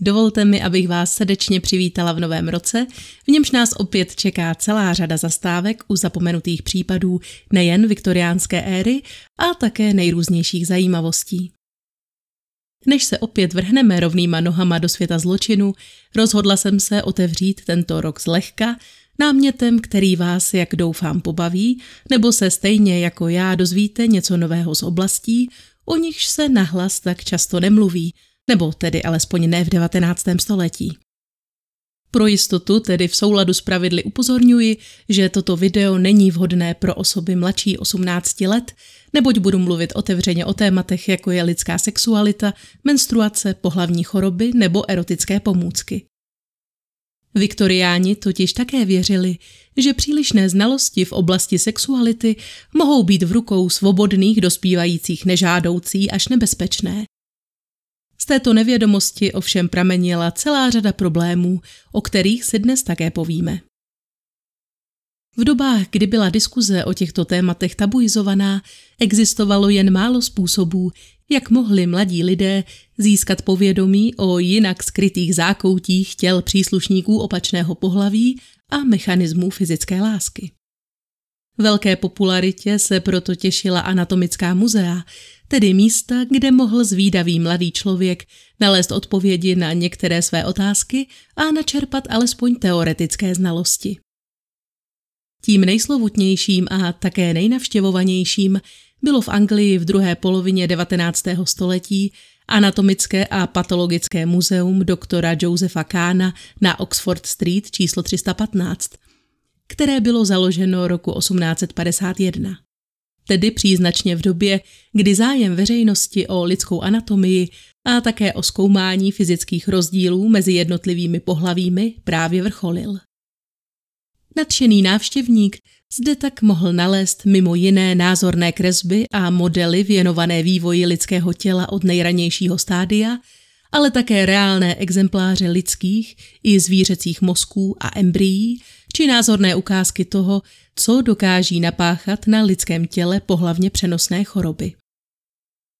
Dovolte mi, abych vás srdečně přivítala v novém roce, v němž nás opět čeká celá řada zastávek u zapomenutých případů nejen viktoriánské éry, a také nejrůznějších zajímavostí. Než se opět vrhneme rovnýma nohama do světa zločinu, rozhodla jsem se otevřít tento rok zlehka námětem, který vás, jak doufám, pobaví, nebo se stejně jako já dozvíte něco nového z oblastí, o nichž se nahlas tak často nemluví – nebo tedy alespoň ne v 19. století. Pro jistotu, tedy v souladu s pravidly upozorňuji, že toto video není vhodné pro osoby mladší 18 let, neboť budu mluvit otevřeně o tématech, jako je lidská sexualita, menstruace, pohlavní choroby nebo erotické pomůcky. Viktoriáni totiž také věřili, že přílišné znalosti v oblasti sexuality mohou být v rukou svobodných dospívajících nežádoucí až nebezpečné této nevědomosti ovšem pramenila celá řada problémů, o kterých si dnes také povíme. V dobách, kdy byla diskuze o těchto tématech tabuizovaná, existovalo jen málo způsobů, jak mohli mladí lidé získat povědomí o jinak skrytých zákoutích těl příslušníků opačného pohlaví a mechanismů fyzické lásky. Velké popularitě se proto těšila anatomická muzea, tedy místa, kde mohl zvídavý mladý člověk nalézt odpovědi na některé své otázky a načerpat alespoň teoretické znalosti. Tím nejslovutnějším a také nejnavštěvovanějším bylo v Anglii v druhé polovině 19. století anatomické a patologické muzeum doktora Josefa Kána na Oxford Street číslo 315, které bylo založeno roku 1851 tedy příznačně v době, kdy zájem veřejnosti o lidskou anatomii a také o zkoumání fyzických rozdílů mezi jednotlivými pohlavími právě vrcholil. Nadšený návštěvník zde tak mohl nalézt mimo jiné názorné kresby a modely věnované vývoji lidského těla od nejranějšího stádia, ale také reálné exempláře lidských i zvířecích mozků a embryí, či názorné ukázky toho, co dokáží napáchat na lidském těle pohlavně přenosné choroby.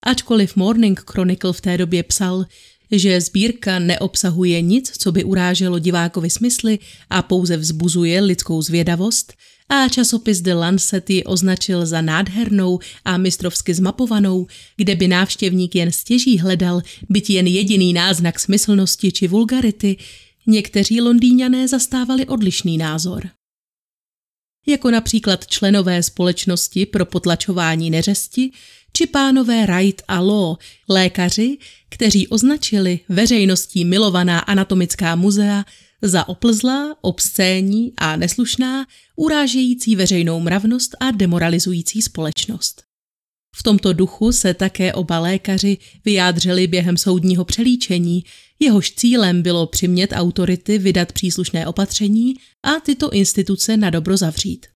Ačkoliv Morning Chronicle v té době psal, že sbírka neobsahuje nic, co by uráželo divákovi smysly a pouze vzbuzuje lidskou zvědavost, a časopis The Lancet ji označil za nádhernou a mistrovsky zmapovanou, kde by návštěvník jen stěží hledal byť jen jediný náznak smyslnosti či vulgarity, někteří londýňané zastávali odlišný názor jako například členové společnosti pro potlačování neřesti či pánové Wright a Law, lékaři, kteří označili veřejností milovaná anatomická muzea za oplzlá, obscénní a neslušná, urážející veřejnou mravnost a demoralizující společnost. V tomto duchu se také oba lékaři vyjádřili během soudního přelíčení, jehož cílem bylo přimět autority vydat příslušné opatření a tyto instituce na dobro zavřít.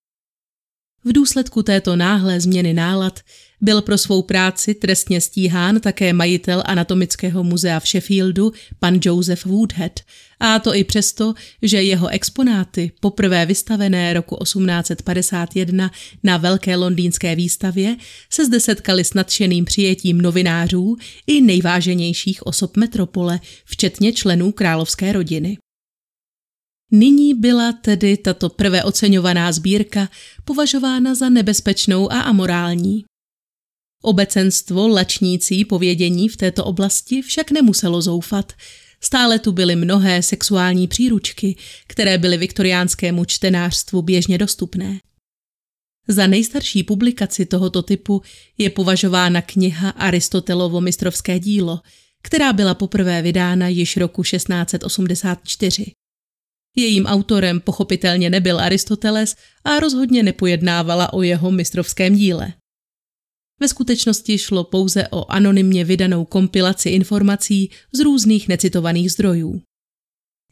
V důsledku této náhlé změny nálad byl pro svou práci trestně stíhán také majitel anatomického muzea v Sheffieldu, pan Joseph Woodhead, a to i přesto, že jeho exponáty, poprvé vystavené roku 1851 na velké londýnské výstavě, se zde setkali s nadšeným přijetím novinářů i nejváženějších osob metropole, včetně členů královské rodiny. Nyní byla tedy tato prvé oceňovaná sbírka považována za nebezpečnou a amorální. Obecenstvo lačnící povědění v této oblasti však nemuselo zoufat. Stále tu byly mnohé sexuální příručky, které byly viktoriánskému čtenářstvu běžně dostupné. Za nejstarší publikaci tohoto typu je považována kniha Aristotelovo mistrovské dílo, která byla poprvé vydána již roku 1684. Jejím autorem pochopitelně nebyl Aristoteles a rozhodně nepojednávala o jeho mistrovském díle. Ve skutečnosti šlo pouze o anonymně vydanou kompilaci informací z různých necitovaných zdrojů.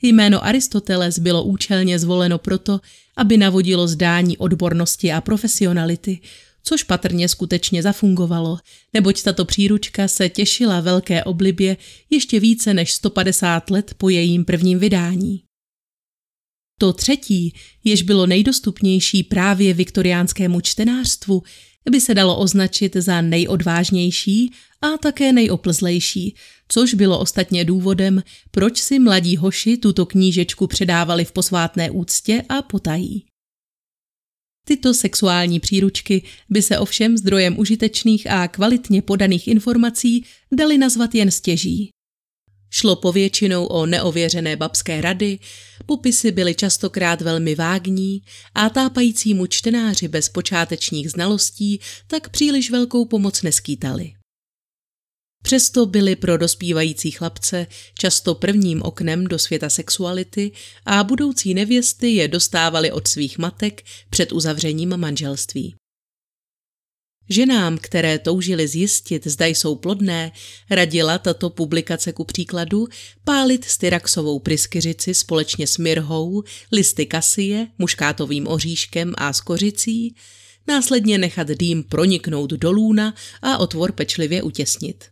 Jméno Aristoteles bylo účelně zvoleno proto, aby navodilo zdání odbornosti a profesionality, což patrně skutečně zafungovalo, neboť tato příručka se těšila velké oblibě ještě více než 150 let po jejím prvním vydání. To třetí, jež bylo nejdostupnější právě viktoriánskému čtenářstvu, by se dalo označit za nejodvážnější a také nejoplzlejší, což bylo ostatně důvodem, proč si mladí hoši tuto knížečku předávali v posvátné úctě a potají. Tyto sexuální příručky by se ovšem zdrojem užitečných a kvalitně podaných informací dali nazvat jen stěží. Šlo povětšinou o neověřené babské rady, popisy byly častokrát velmi vágní a tápajícímu čtenáři bez počátečních znalostí tak příliš velkou pomoc neskýtali. Přesto byly pro dospívající chlapce často prvním oknem do světa sexuality a budoucí nevěsty je dostávali od svých matek před uzavřením manželství. Ženám, které toužily zjistit, zda jsou plodné, radila tato publikace ku příkladu pálit styraxovou pryskyřici společně s mirhou, listy kasie, muškátovým oříškem a skořicí, následně nechat dým proniknout do lůna a otvor pečlivě utěsnit.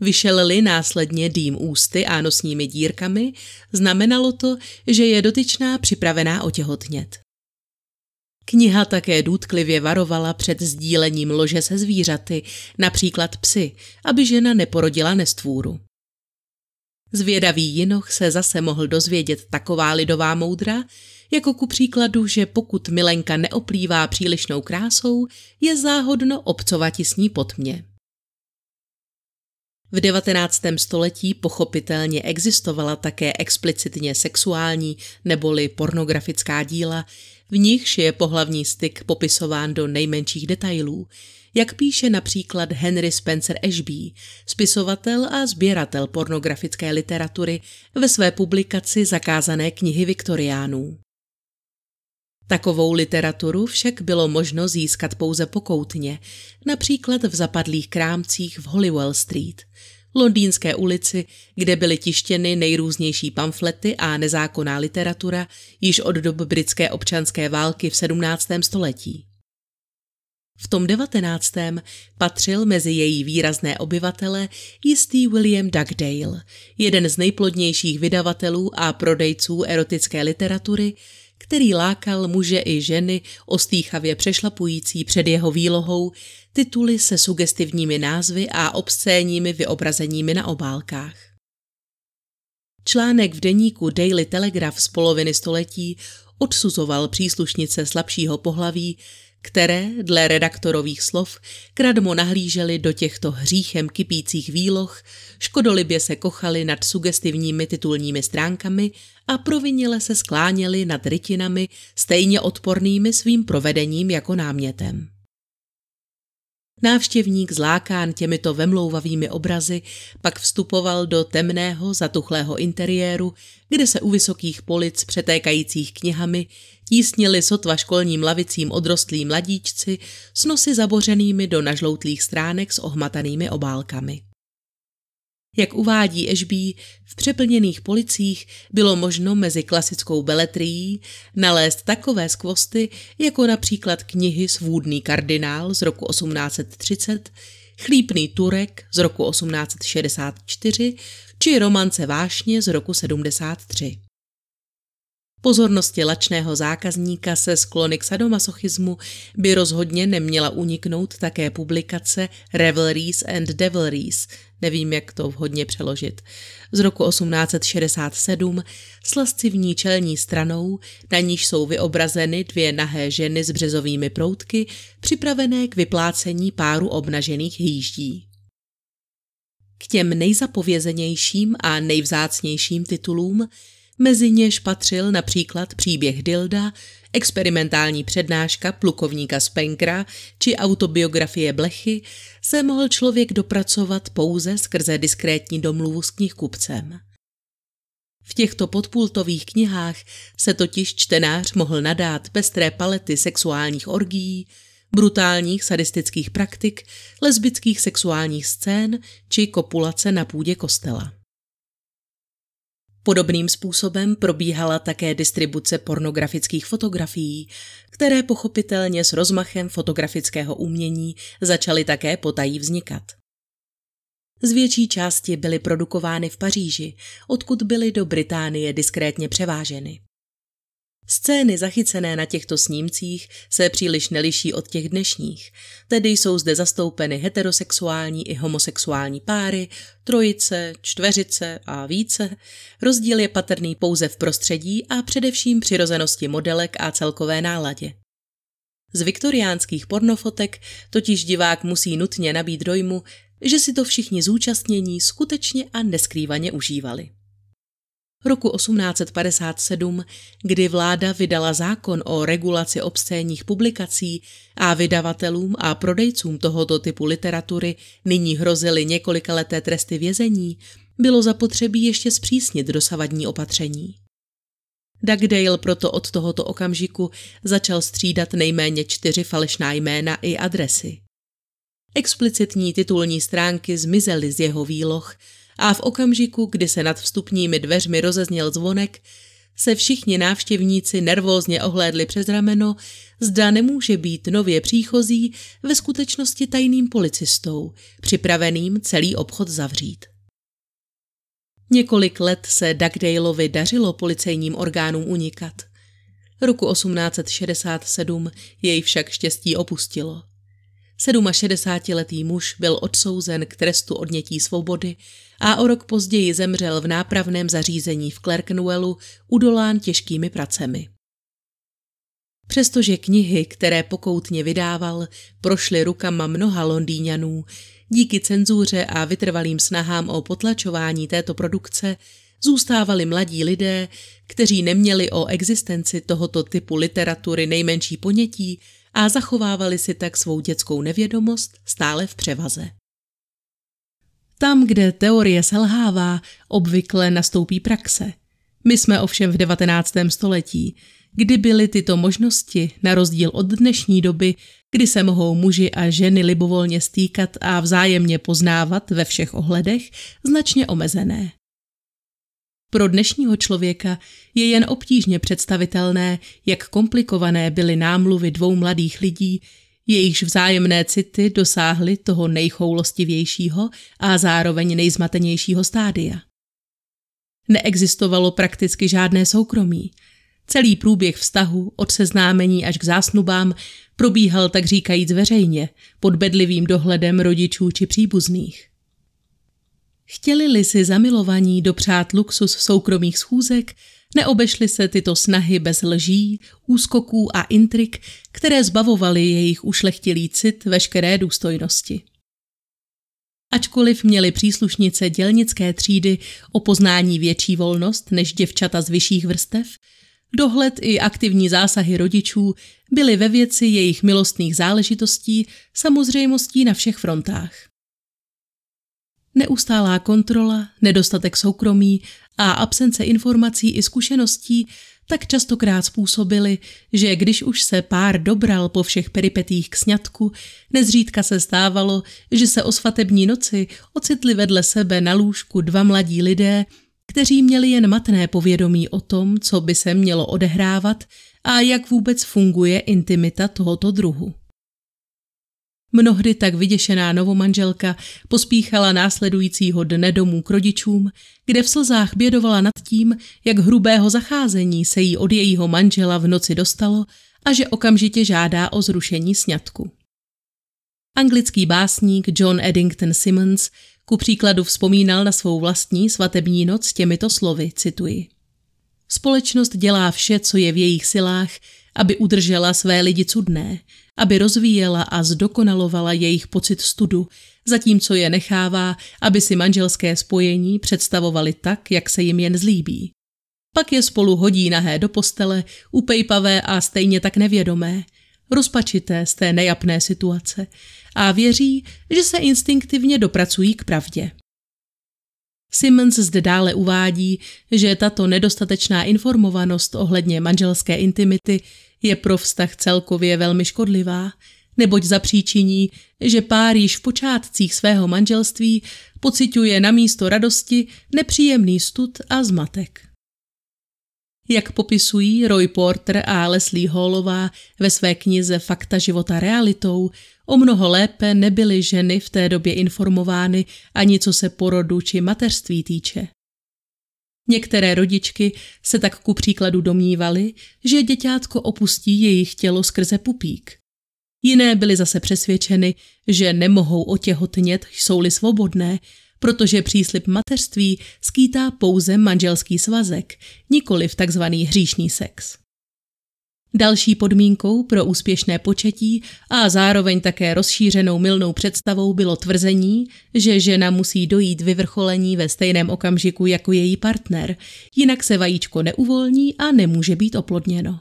Vyšel-li následně dým ústy a nosními dírkami, znamenalo to, že je dotyčná připravená otěhotnět. Kniha také důtklivě varovala před sdílením lože se zvířaty, například psy, aby žena neporodila nestvůru. Zvědavý jinoch se zase mohl dozvědět taková lidová moudra, jako ku příkladu, že pokud milenka neoplývá přílišnou krásou, je záhodno obcovati s ní potmě. V 19. století pochopitelně existovala také explicitně sexuální neboli pornografická díla, v nichž je pohlavní styk popisován do nejmenších detailů, jak píše například Henry Spencer Ashby, spisovatel a sběratel pornografické literatury ve své publikaci Zakázané knihy Viktoriánů. Takovou literaturu však bylo možno získat pouze pokoutně, například v zapadlých krámcích v Hollywell Street, londýnské ulici, kde byly tištěny nejrůznější pamflety a nezákonná literatura již od dob britské občanské války v 17. století. V tom devatenáctém patřil mezi její výrazné obyvatele jistý William Dugdale, jeden z nejplodnějších vydavatelů a prodejců erotické literatury, který lákal muže i ženy ostýchavě přešlapující před jeho výlohou tituly se sugestivními názvy a obscénními vyobrazeními na obálkách. Článek v deníku Daily Telegraph z poloviny století odsuzoval příslušnice slabšího pohlaví, které, dle redaktorových slov, kradmo nahlíželi do těchto hříchem kypících výloh, škodolibě se kochali nad sugestivními titulními stránkami a provinile se skláněli nad rytinami stejně odpornými svým provedením jako námětem. Návštěvník zlákán těmito vemlouvavými obrazy pak vstupoval do temného, zatuchlého interiéru, kde se u vysokých polic přetékajících knihami tísnili sotva školním lavicím odrostlí mladíčci s nosy zabořenými do nažloutlých stránek s ohmatanými obálkami. Jak uvádí Ešbí, v přeplněných policích bylo možno mezi klasickou beletrií nalézt takové skvosty, jako například knihy Svůdný kardinál z roku 1830, Chlípný Turek z roku 1864 či Romance vášně z roku 73. Pozornosti lačného zákazníka se sklony k sadomasochismu by rozhodně neměla uniknout také publikace Revelries and Devilries, nevím, jak to vhodně přeložit, z roku 1867 s lascivní čelní stranou, na níž jsou vyobrazeny dvě nahé ženy s březovými proutky, připravené k vyplácení páru obnažených hýždí. K těm nejzapovězenějším a nejvzácnějším titulům Mezi něž patřil například příběh Dilda, experimentální přednáška plukovníka Spenkra či autobiografie Blechy, se mohl člověk dopracovat pouze skrze diskrétní domluvu s knihkupcem. V těchto podpultových knihách se totiž čtenář mohl nadát pestré palety sexuálních orgií, brutálních sadistických praktik, lesbických sexuálních scén či kopulace na půdě kostela. Podobným způsobem probíhala také distribuce pornografických fotografií, které pochopitelně s rozmachem fotografického umění začaly také potají vznikat. Z větší části byly produkovány v Paříži, odkud byly do Británie diskrétně převáženy. Scény zachycené na těchto snímcích se příliš neliší od těch dnešních, tedy jsou zde zastoupeny heterosexuální i homosexuální páry, trojice, čtveřice a více. Rozdíl je patrný pouze v prostředí a především přirozenosti modelek a celkové náladě. Z viktoriánských pornofotek totiž divák musí nutně nabít dojmu, že si to všichni zúčastnění skutečně a neskrývaně užívali roku 1857, kdy vláda vydala zákon o regulaci obscénních publikací a vydavatelům a prodejcům tohoto typu literatury nyní hrozily několikaleté tresty vězení, bylo zapotřebí ještě zpřísnit dosavadní opatření. Dugdale proto od tohoto okamžiku začal střídat nejméně čtyři falešná jména i adresy. Explicitní titulní stránky zmizely z jeho výloh a v okamžiku, kdy se nad vstupními dveřmi rozezněl zvonek, se všichni návštěvníci nervózně ohlédli přes rameno, zda nemůže být nově příchozí ve skutečnosti tajným policistou, připraveným celý obchod zavřít. Několik let se Dugdaleovi dařilo policejním orgánům unikat. Roku 1867 jej však štěstí opustilo. 67-letý muž byl odsouzen k trestu odnětí svobody a o rok později zemřel v nápravném zařízení v Clerkenwellu udolán těžkými pracemi. Přestože knihy, které pokoutně vydával, prošly rukama mnoha Londýňanů, díky cenzuře a vytrvalým snahám o potlačování této produkce zůstávali mladí lidé, kteří neměli o existenci tohoto typu literatury nejmenší ponětí a zachovávali si tak svou dětskou nevědomost stále v převaze. Tam, kde teorie selhává, obvykle nastoupí praxe. My jsme ovšem v 19. století, kdy byly tyto možnosti, na rozdíl od dnešní doby, kdy se mohou muži a ženy libovolně stýkat a vzájemně poznávat ve všech ohledech, značně omezené. Pro dnešního člověka je jen obtížně představitelné, jak komplikované byly námluvy dvou mladých lidí, jejichž vzájemné city dosáhly toho nejchoulostivějšího a zároveň nejzmatenějšího stádia. Neexistovalo prakticky žádné soukromí. Celý průběh vztahu od seznámení až k zásnubám probíhal tak říkajíc veřejně, pod bedlivým dohledem rodičů či příbuzných. Chtěli-li si zamilovaní dopřát luxus soukromých schůzek, neobešly se tyto snahy bez lží, úskoků a intrik, které zbavovaly jejich ušlechtilý cit veškeré důstojnosti. Ačkoliv měli příslušnice dělnické třídy o poznání větší volnost než děvčata z vyšších vrstev, dohled i aktivní zásahy rodičů byly ve věci jejich milostných záležitostí samozřejmostí na všech frontách. Neustálá kontrola, nedostatek soukromí a absence informací i zkušeností tak častokrát způsobily, že když už se pár dobral po všech peripetích k sňatku, nezřídka se stávalo, že se o svatební noci ocitli vedle sebe na lůžku dva mladí lidé, kteří měli jen matné povědomí o tom, co by se mělo odehrávat a jak vůbec funguje intimita tohoto druhu. Mnohdy tak vyděšená novomanželka pospíchala následujícího dne domů k rodičům, kde v slzách bědovala nad tím, jak hrubého zacházení se jí od jejího manžela v noci dostalo a že okamžitě žádá o zrušení sňatku. Anglický básník John Eddington Simmons ku příkladu vzpomínal na svou vlastní svatební noc těmito slovy, cituji. Společnost dělá vše, co je v jejich silách, aby udržela své lidi cudné, aby rozvíjela a zdokonalovala jejich pocit studu, zatímco je nechává, aby si manželské spojení představovali tak, jak se jim jen zlíbí. Pak je spolu hodí nahé do postele, upejpavé a stejně tak nevědomé, rozpačité z té nejapné situace a věří, že se instinktivně dopracují k pravdě. Simmons zde dále uvádí, že tato nedostatečná informovanost ohledně manželské intimity je pro vztah celkově velmi škodlivá, neboť zapříčiní, že pár již v počátcích svého manželství pociťuje na místo radosti nepříjemný stud a zmatek. Jak popisují Roy Porter a Leslie Hallová ve své knize Fakta života realitou, o mnoho lépe nebyly ženy v té době informovány ani co se porodu či mateřství týče. Některé rodičky se tak ku příkladu domnívaly, že děťátko opustí jejich tělo skrze pupík. Jiné byly zase přesvědčeny, že nemohou otěhotnět, jsou-li svobodné, protože příslip mateřství skýtá pouze manželský svazek, nikoli v takzvaný hříšný sex. Další podmínkou pro úspěšné početí a zároveň také rozšířenou milnou představou bylo tvrzení, že žena musí dojít vyvrcholení ve stejném okamžiku jako její partner, jinak se vajíčko neuvolní a nemůže být oplodněno.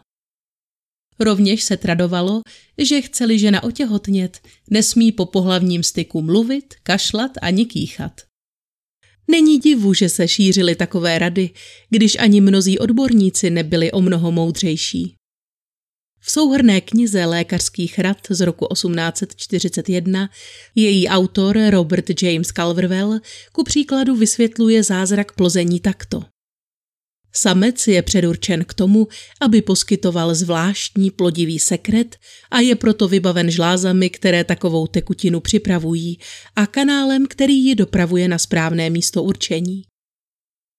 Rovněž se tradovalo, že chceli žena otěhotnět, nesmí po pohlavním styku mluvit, kašlat ani kýchat. Není divu, že se šířily takové rady, když ani mnozí odborníci nebyli o mnoho moudřejší. V souhrné knize lékařských rad z roku 1841 její autor Robert James Calverwell ku příkladu vysvětluje zázrak plození takto. Samec je předurčen k tomu, aby poskytoval zvláštní plodivý sekret a je proto vybaven žlázami, které takovou tekutinu připravují a kanálem, který ji dopravuje na správné místo určení.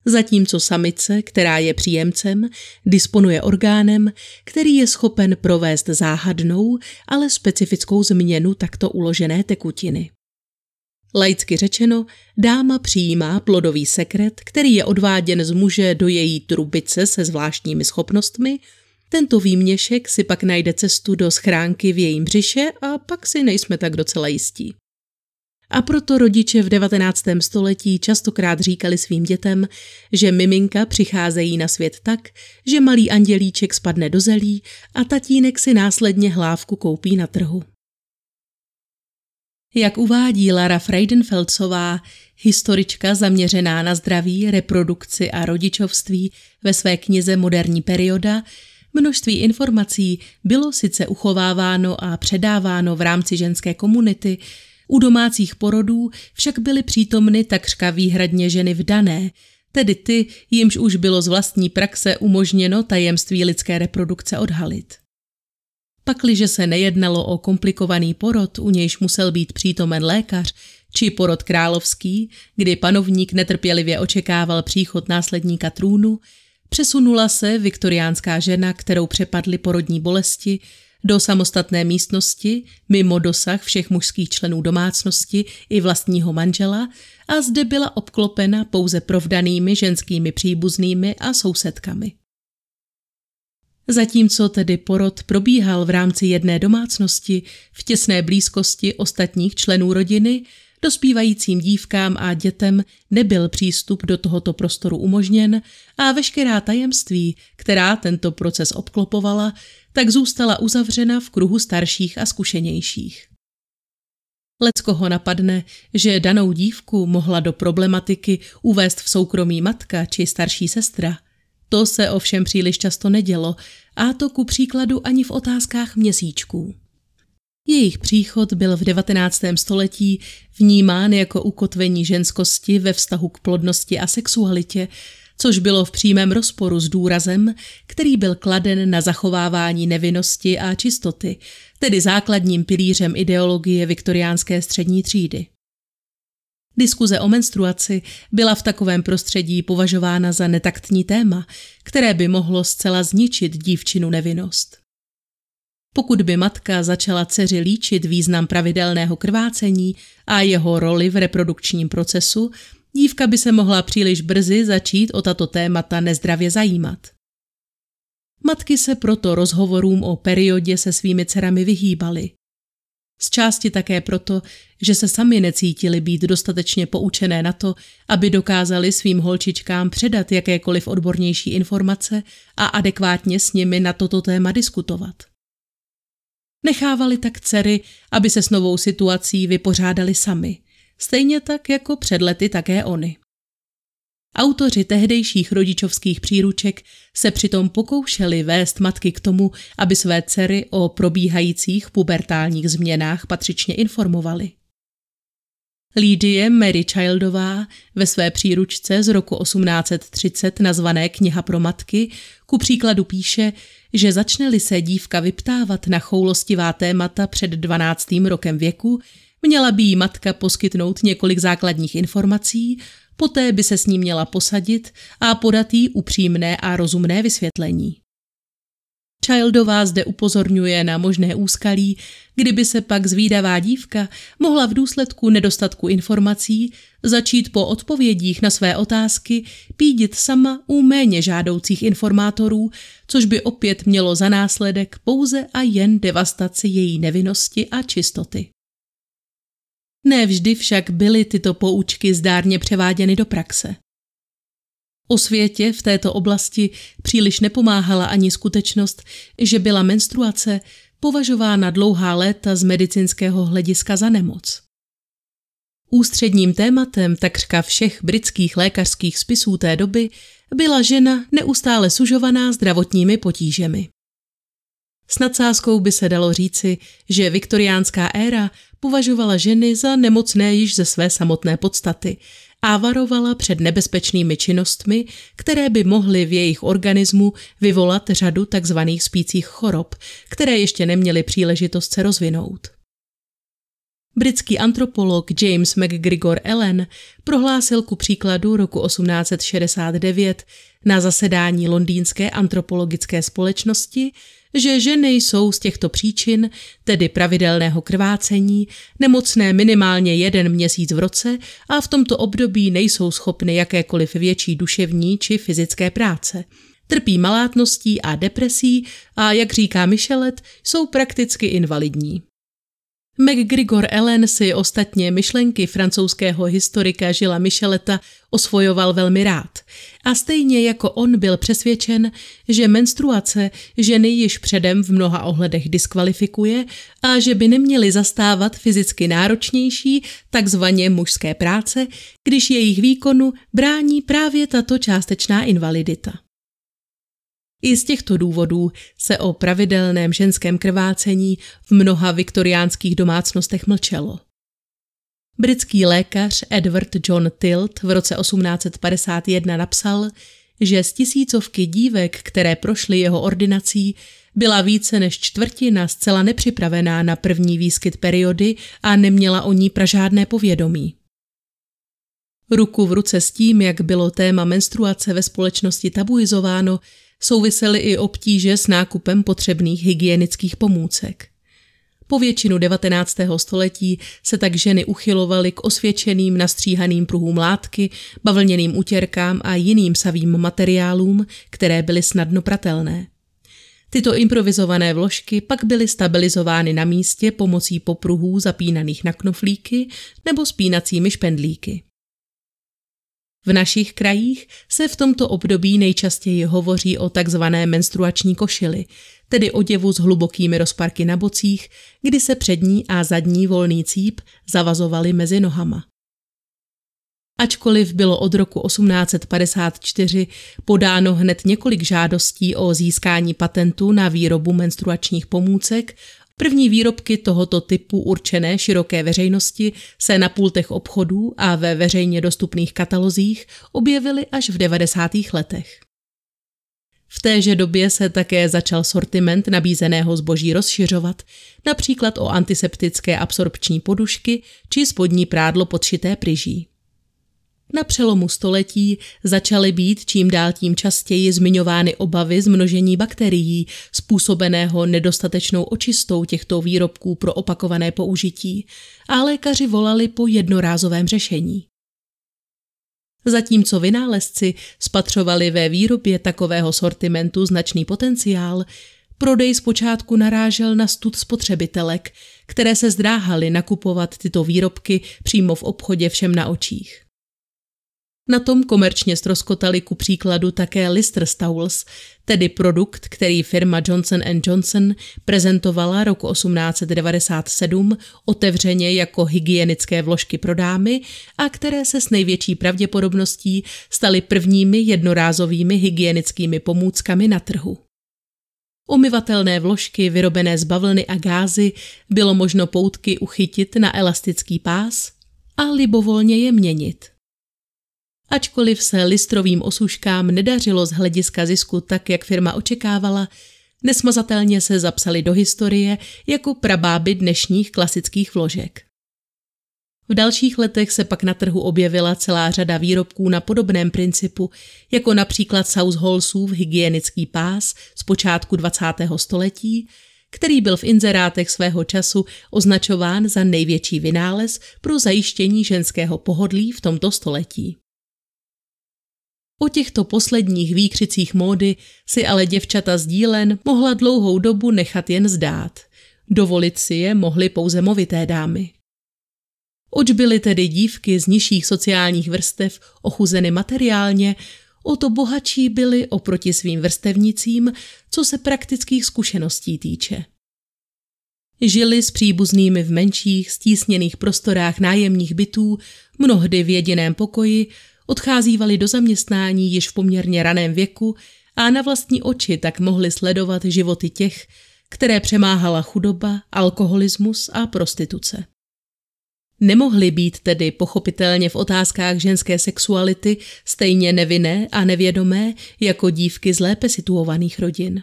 Zatímco samice, která je příjemcem, disponuje orgánem, který je schopen provést záhadnou, ale specifickou změnu takto uložené tekutiny. Laicky řečeno, dáma přijímá plodový sekret, který je odváděn z muže do její trubice se zvláštními schopnostmi, tento výměšek si pak najde cestu do schránky v jejím břiše a pak si nejsme tak docela jistí. A proto rodiče v 19. století častokrát říkali svým dětem, že miminka přicházejí na svět tak, že malý andělíček spadne do zelí a tatínek si následně hlávku koupí na trhu. Jak uvádí Lara Freidenfeldsová, historička zaměřená na zdraví, reprodukci a rodičovství ve své knize Moderní perioda, množství informací bylo sice uchováváno a předáváno v rámci ženské komunity, u domácích porodů však byly přítomny takřka výhradně ženy vdané, tedy ty, jimž už bylo z vlastní praxe umožněno tajemství lidské reprodukce odhalit. Pakliže se nejednalo o komplikovaný porod, u nějž musel být přítomen lékař, či porod královský, kdy panovník netrpělivě očekával příchod následníka trůnu, přesunula se viktoriánská žena, kterou přepadly porodní bolesti, do samostatné místnosti, mimo dosah všech mužských členů domácnosti i vlastního manžela a zde byla obklopena pouze provdanými ženskými příbuznými a sousedkami. Zatímco tedy porod probíhal v rámci jedné domácnosti v těsné blízkosti ostatních členů rodiny, dospívajícím dívkám a dětem nebyl přístup do tohoto prostoru umožněn a veškerá tajemství, která tento proces obklopovala, tak zůstala uzavřena v kruhu starších a zkušenějších. Lecko ho napadne, že danou dívku mohla do problematiky uvést v soukromí matka či starší sestra. To se ovšem příliš často nedělo, a to ku příkladu ani v otázkách měsíčků. Jejich příchod byl v 19. století vnímán jako ukotvení ženskosti ve vztahu k plodnosti a sexualitě, což bylo v přímém rozporu s důrazem, který byl kladen na zachovávání nevinnosti a čistoty, tedy základním pilířem ideologie viktoriánské střední třídy. Diskuze o menstruaci byla v takovém prostředí považována za netaktní téma, které by mohlo zcela zničit dívčinu nevinnost. Pokud by matka začala dceři líčit význam pravidelného krvácení a jeho roli v reprodukčním procesu, dívka by se mohla příliš brzy začít o tato témata nezdravě zajímat. Matky se proto rozhovorům o periodě se svými dcerami vyhýbaly. Z části také proto, že se sami necítili být dostatečně poučené na to, aby dokázali svým holčičkám předat jakékoliv odbornější informace a adekvátně s nimi na toto téma diskutovat. Nechávali tak dcery, aby se s novou situací vypořádali sami, stejně tak jako před lety také oni. Autoři tehdejších rodičovských příruček se přitom pokoušeli vést matky k tomu, aby své dcery o probíhajících pubertálních změnách patřičně informovali. Lídie Mary Childová ve své příručce z roku 1830 nazvané Kniha pro matky ku příkladu píše, že začne-li se dívka vyptávat na choulostivá témata před 12. rokem věku, měla by jí matka poskytnout několik základních informací, poté by se s ní měla posadit a podat jí upřímné a rozumné vysvětlení. Childová zde upozorňuje na možné úskalí, kdyby se pak zvídavá dívka mohla v důsledku nedostatku informací začít po odpovědích na své otázky pídit sama u méně žádoucích informátorů, což by opět mělo za následek pouze a jen devastaci její nevinnosti a čistoty. Nevždy však byly tyto poučky zdárně převáděny do praxe. O světě v této oblasti příliš nepomáhala ani skutečnost, že byla menstruace považována dlouhá léta z medicínského hlediska za nemoc. Ústředním tématem takřka všech britských lékařských spisů té doby byla žena neustále sužovaná zdravotními potížemi. S nadsázkou by se dalo říci, že viktoriánská éra považovala ženy za nemocné již ze své samotné podstaty a varovala před nebezpečnými činnostmi, které by mohly v jejich organismu vyvolat řadu tzv. spících chorob, které ještě neměly příležitost se rozvinout. Britský antropolog James McGregor Allen prohlásil ku příkladu roku 1869 na zasedání londýnské antropologické společnosti, že ženy jsou z těchto příčin, tedy pravidelného krvácení, nemocné minimálně jeden měsíc v roce a v tomto období nejsou schopny jakékoliv větší duševní či fyzické práce. Trpí malátností a depresí a, jak říká Michelet, jsou prakticky invalidní. McGregor Ellen si ostatně myšlenky francouzského historika Žila Micheleta osvojoval velmi rád. A stejně jako on byl přesvědčen, že menstruace ženy již předem v mnoha ohledech diskvalifikuje a že by neměly zastávat fyzicky náročnější, takzvaně mužské práce, když jejich výkonu brání právě tato částečná invalidita. I z těchto důvodů se o pravidelném ženském krvácení v mnoha viktoriánských domácnostech mlčelo. Britský lékař Edward John Tilt v roce 1851 napsal, že z tisícovky dívek, které prošly jeho ordinací, byla více než čtvrtina zcela nepřipravená na první výskyt periody a neměla o ní pražádné povědomí. Ruku v ruce s tím, jak bylo téma menstruace ve společnosti tabuizováno, souvisely i obtíže s nákupem potřebných hygienických pomůcek. Po většinu 19. století se tak ženy uchylovaly k osvědčeným nastříhaným pruhům látky, bavlněným utěrkám a jiným savým materiálům, které byly snadno pratelné. Tyto improvizované vložky pak byly stabilizovány na místě pomocí popruhů zapínaných na knoflíky nebo spínacími špendlíky. V našich krajích se v tomto období nejčastěji hovoří o takzvané menstruační košili, tedy oděvu s hlubokými rozparky na bocích, kdy se přední a zadní volný cíp zavazovaly mezi nohama. Ačkoliv bylo od roku 1854 podáno hned několik žádostí o získání patentu na výrobu menstruačních pomůcek, První výrobky tohoto typu určené široké veřejnosti se na pultech obchodů a ve veřejně dostupných katalozích objevily až v 90. letech. V téže době se také začal sortiment nabízeného zboží rozšiřovat, například o antiseptické absorpční podušky či spodní prádlo podšité pryží. Na přelomu století začaly být čím dál tím častěji zmiňovány obavy z množení bakterií způsobeného nedostatečnou očistou těchto výrobků pro opakované použití a lékaři volali po jednorázovém řešení. Zatímco vynálezci spatřovali ve výrobě takového sortimentu značný potenciál, prodej zpočátku narážel na stud spotřebitelek, které se zdráhaly nakupovat tyto výrobky přímo v obchodě všem na očích. Na tom komerčně stroskotali ku příkladu také Lister Stowels, tedy produkt, který firma Johnson Johnson prezentovala roku 1897 otevřeně jako hygienické vložky pro dámy a které se s největší pravděpodobností staly prvními jednorázovými hygienickými pomůckami na trhu. Umyvatelné vložky vyrobené z bavlny a gázy bylo možno poutky uchytit na elastický pás a libovolně je měnit. Ačkoliv se listrovým osuškám nedařilo z hlediska zisku tak, jak firma očekávala, nesmazatelně se zapsali do historie jako prabáby dnešních klasických vložek. V dalších letech se pak na trhu objevila celá řada výrobků na podobném principu, jako například South hygienický pás z počátku 20. století, který byl v inzerátech svého času označován za největší vynález pro zajištění ženského pohodlí v tomto století. O těchto posledních výkřicích módy si ale děvčata z dílen mohla dlouhou dobu nechat jen zdát. Dovolit si je mohly pouze movité dámy. Oč byly tedy dívky z nižších sociálních vrstev ochuzeny materiálně, o to bohatší byly oproti svým vrstevnicím, co se praktických zkušeností týče. Žili s příbuznými v menších, stísněných prostorách nájemních bytů, mnohdy v jediném pokoji, odcházívali do zaměstnání již v poměrně raném věku a na vlastní oči tak mohli sledovat životy těch, které přemáhala chudoba, alkoholismus a prostituce. Nemohly být tedy pochopitelně v otázkách ženské sexuality stejně nevinné a nevědomé jako dívky z lépe situovaných rodin.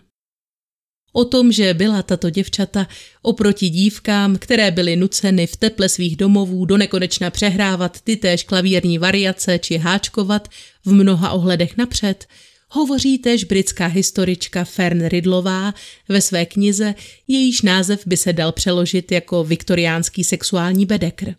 O tom, že byla tato děvčata oproti dívkám, které byly nuceny v teple svých domovů do nekonečna přehrávat ty též klavírní variace či háčkovat v mnoha ohledech napřed, hovoří též britská historička Fern Ridlová ve své knize, jejíž název by se dal přeložit jako viktoriánský sexuální bedekr.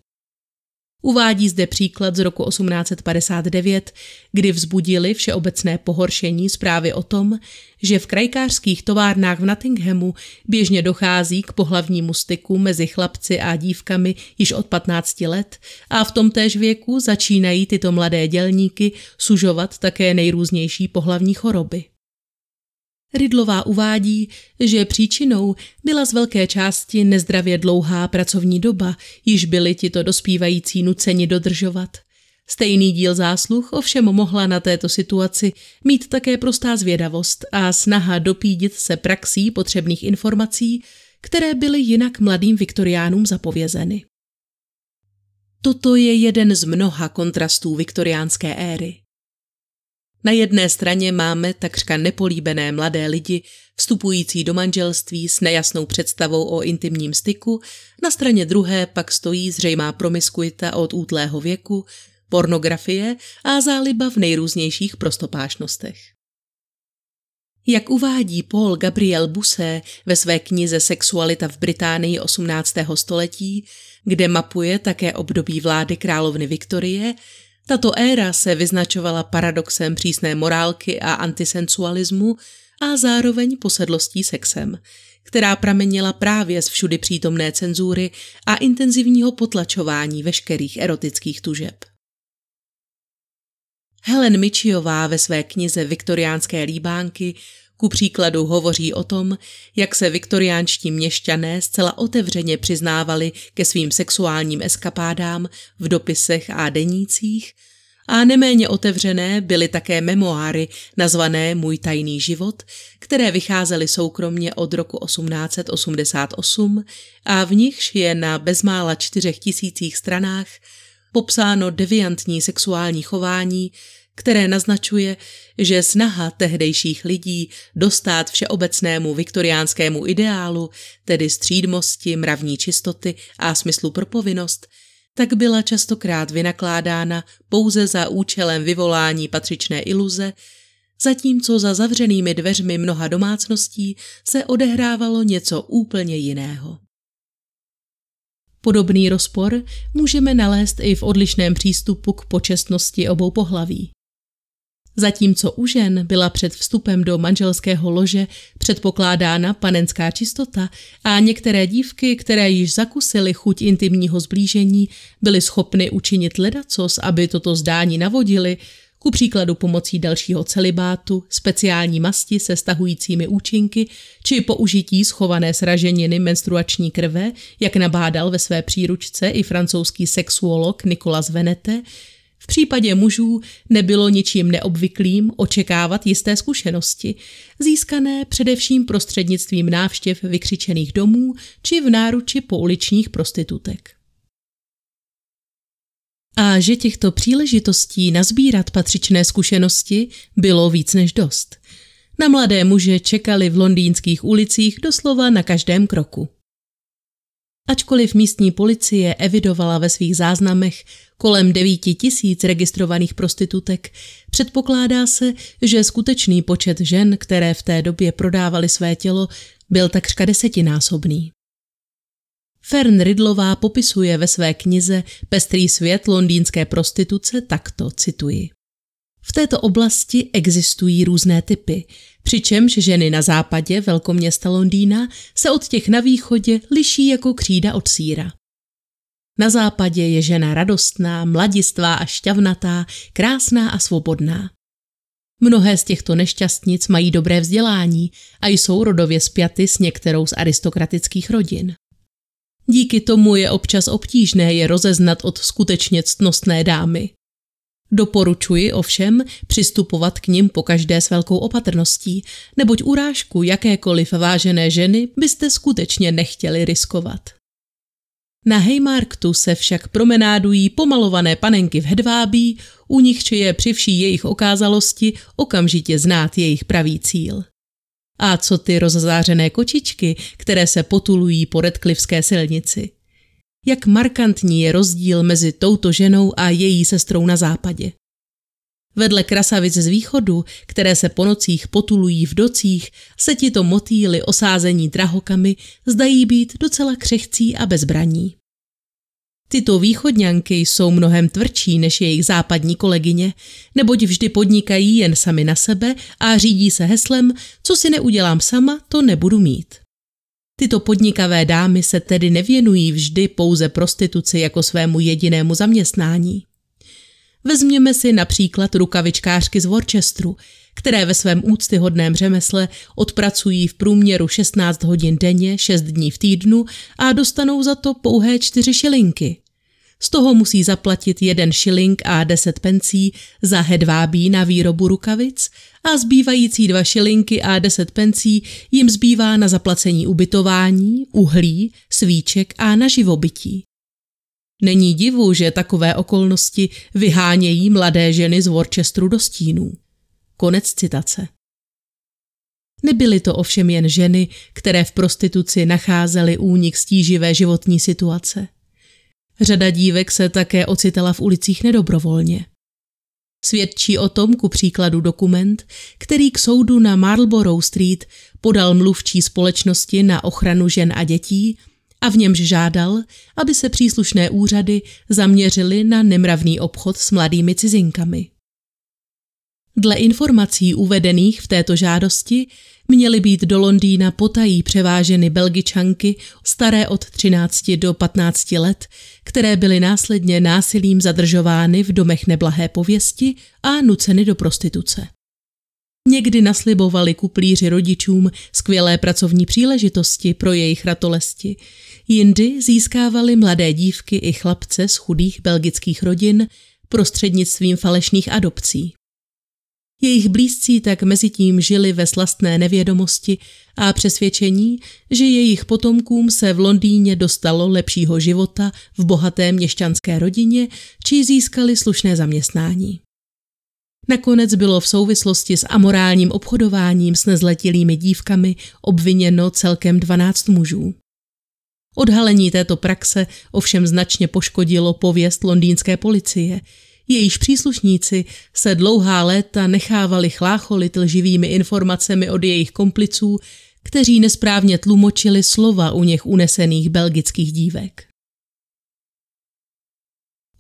Uvádí zde příklad z roku 1859, kdy vzbudili všeobecné pohoršení zprávy o tom, že v krajkářských továrnách v Nottinghamu běžně dochází k pohlavnímu styku mezi chlapci a dívkami již od 15 let a v tom též věku začínají tyto mladé dělníky sužovat také nejrůznější pohlavní choroby. Rydlová uvádí, že příčinou byla z velké části nezdravě dlouhá pracovní doba, již byli tito dospívající nuceni dodržovat. Stejný díl zásluh ovšem mohla na této situaci mít také prostá zvědavost a snaha dopídit se praxí potřebných informací, které byly jinak mladým viktoriánům zapovězeny. Toto je jeden z mnoha kontrastů viktoriánské éry. Na jedné straně máme takřka nepolíbené mladé lidi, vstupující do manželství s nejasnou představou o intimním styku, na straně druhé pak stojí zřejmá promiskuita od útlého věku, pornografie a záliba v nejrůznějších prostopášnostech. Jak uvádí Paul Gabriel Busse ve své knize Sexualita v Británii 18. století, kde mapuje také období vlády královny Viktorie, tato éra se vyznačovala paradoxem přísné morálky a antisensualismu a zároveň posedlostí sexem, která pramenila právě z všudy přítomné cenzury a intenzivního potlačování veškerých erotických tužeb. Helen Mičiová ve své knize Viktoriánské líbánky ku příkladu hovoří o tom, jak se viktoriánští měšťané zcela otevřeně přiznávali ke svým sexuálním eskapádám v dopisech a denících a neméně otevřené byly také memoáry nazvané Můj tajný život, které vycházely soukromně od roku 1888 a v nichž je na bezmála čtyřech tisících stranách popsáno deviantní sexuální chování, které naznačuje, že snaha tehdejších lidí dostat všeobecnému viktoriánskému ideálu, tedy střídmosti, mravní čistoty a smyslu pro povinnost, tak byla častokrát vynakládána pouze za účelem vyvolání patřičné iluze, zatímco za zavřenými dveřmi mnoha domácností se odehrávalo něco úplně jiného. Podobný rozpor můžeme nalézt i v odlišném přístupu k počestnosti obou pohlaví. Zatímco u žen byla před vstupem do manželského lože předpokládána panenská čistota a některé dívky, které již zakusily chuť intimního zblížení, byly schopny učinit ledacos, aby toto zdání navodili, ku příkladu pomocí dalšího celibátu, speciální masti se stahujícími účinky či použití schované sraženiny menstruační krve, jak nabádal ve své příručce i francouzský sexuolog Nicolas Venete, v případě mužů nebylo ničím neobvyklým očekávat jisté zkušenosti, získané především prostřednictvím návštěv vykřičených domů či v náruči pouličních prostitutek. A že těchto příležitostí nazbírat patřičné zkušenosti bylo víc než dost. Na mladé muže čekali v londýnských ulicích doslova na každém kroku. Ačkoliv místní policie evidovala ve svých záznamech kolem 9 tisíc registrovaných prostitutek, předpokládá se, že skutečný počet žen, které v té době prodávaly své tělo, byl takřka desetinásobný. Fern Ridlová popisuje ve své knize Pestrý svět londýnské prostituce takto, cituji. V této oblasti existují různé typy, přičemž ženy na západě velkoměsta Londýna se od těch na východě liší jako křída od síra. Na západě je žena radostná, mladistvá a šťavnatá, krásná a svobodná. Mnohé z těchto nešťastnic mají dobré vzdělání a jsou rodově spjaty s některou z aristokratických rodin. Díky tomu je občas obtížné je rozeznat od skutečně ctnostné dámy. Doporučuji ovšem přistupovat k nim každé s velkou opatrností, neboť urážku jakékoliv vážené ženy byste skutečně nechtěli riskovat. Na Haymarktu se však promenádují pomalované panenky v hedvábí, u nich je při vší jejich okázalosti okamžitě znát jejich pravý cíl. A co ty rozzářené kočičky, které se potulují po redklivské silnici? Jak markantní je rozdíl mezi touto ženou a její sestrou na západě. Vedle krasavic z východu, které se po nocích potulují v docích, se tito motýly osázení drahokamy zdají být docela křehcí a bezbraní. Tyto východňanky jsou mnohem tvrdší než jejich západní kolegyně, neboť vždy podnikají jen sami na sebe a řídí se heslem, co si neudělám sama, to nebudu mít. Tyto podnikavé dámy se tedy nevěnují vždy pouze prostituci jako svému jedinému zaměstnání. Vezměme si například rukavičkářky z Worcesteru, které ve svém úctyhodném řemesle odpracují v průměru 16 hodin denně, 6 dní v týdnu a dostanou za to pouhé 4 šilinky. Z toho musí zaplatit jeden šiling a 10 pencí za hedvábí na výrobu rukavic a zbývající dva šilinky a 10 pencí jim zbývá na zaplacení ubytování, uhlí, svíček a na živobytí. Není divu, že takové okolnosti vyhánějí mladé ženy z Worcesteru do stínů. Konec citace. Nebyly to ovšem jen ženy, které v prostituci nacházely únik stíživé životní situace. Řada dívek se také ocitala v ulicích nedobrovolně. Svědčí o tom ku příkladu dokument, který k soudu na Marlborough Street podal mluvčí společnosti na ochranu žen a dětí a v němž žádal, aby se příslušné úřady zaměřily na nemravný obchod s mladými cizinkami. Dle informací uvedených v této žádosti měly být do Londýna potají převáženy belgičanky staré od 13 do 15 let, které byly následně násilím zadržovány v domech neblahé pověsti a nuceny do prostituce. Někdy naslibovali kuplíři rodičům skvělé pracovní příležitosti pro jejich ratolesti, jindy získávali mladé dívky i chlapce z chudých belgických rodin prostřednictvím falešných adopcí. Jejich blízcí tak mezi tím žili ve slastné nevědomosti a přesvědčení, že jejich potomkům se v Londýně dostalo lepšího života v bohaté měšťanské rodině či získali slušné zaměstnání. Nakonec bylo v souvislosti s amorálním obchodováním s nezletilými dívkami obviněno celkem 12 mužů. Odhalení této praxe ovšem značně poškodilo pověst londýnské policie, Jejíž příslušníci se dlouhá léta nechávali chlácholit lživými informacemi od jejich kompliců, kteří nesprávně tlumočili slova u něch unesených belgických dívek.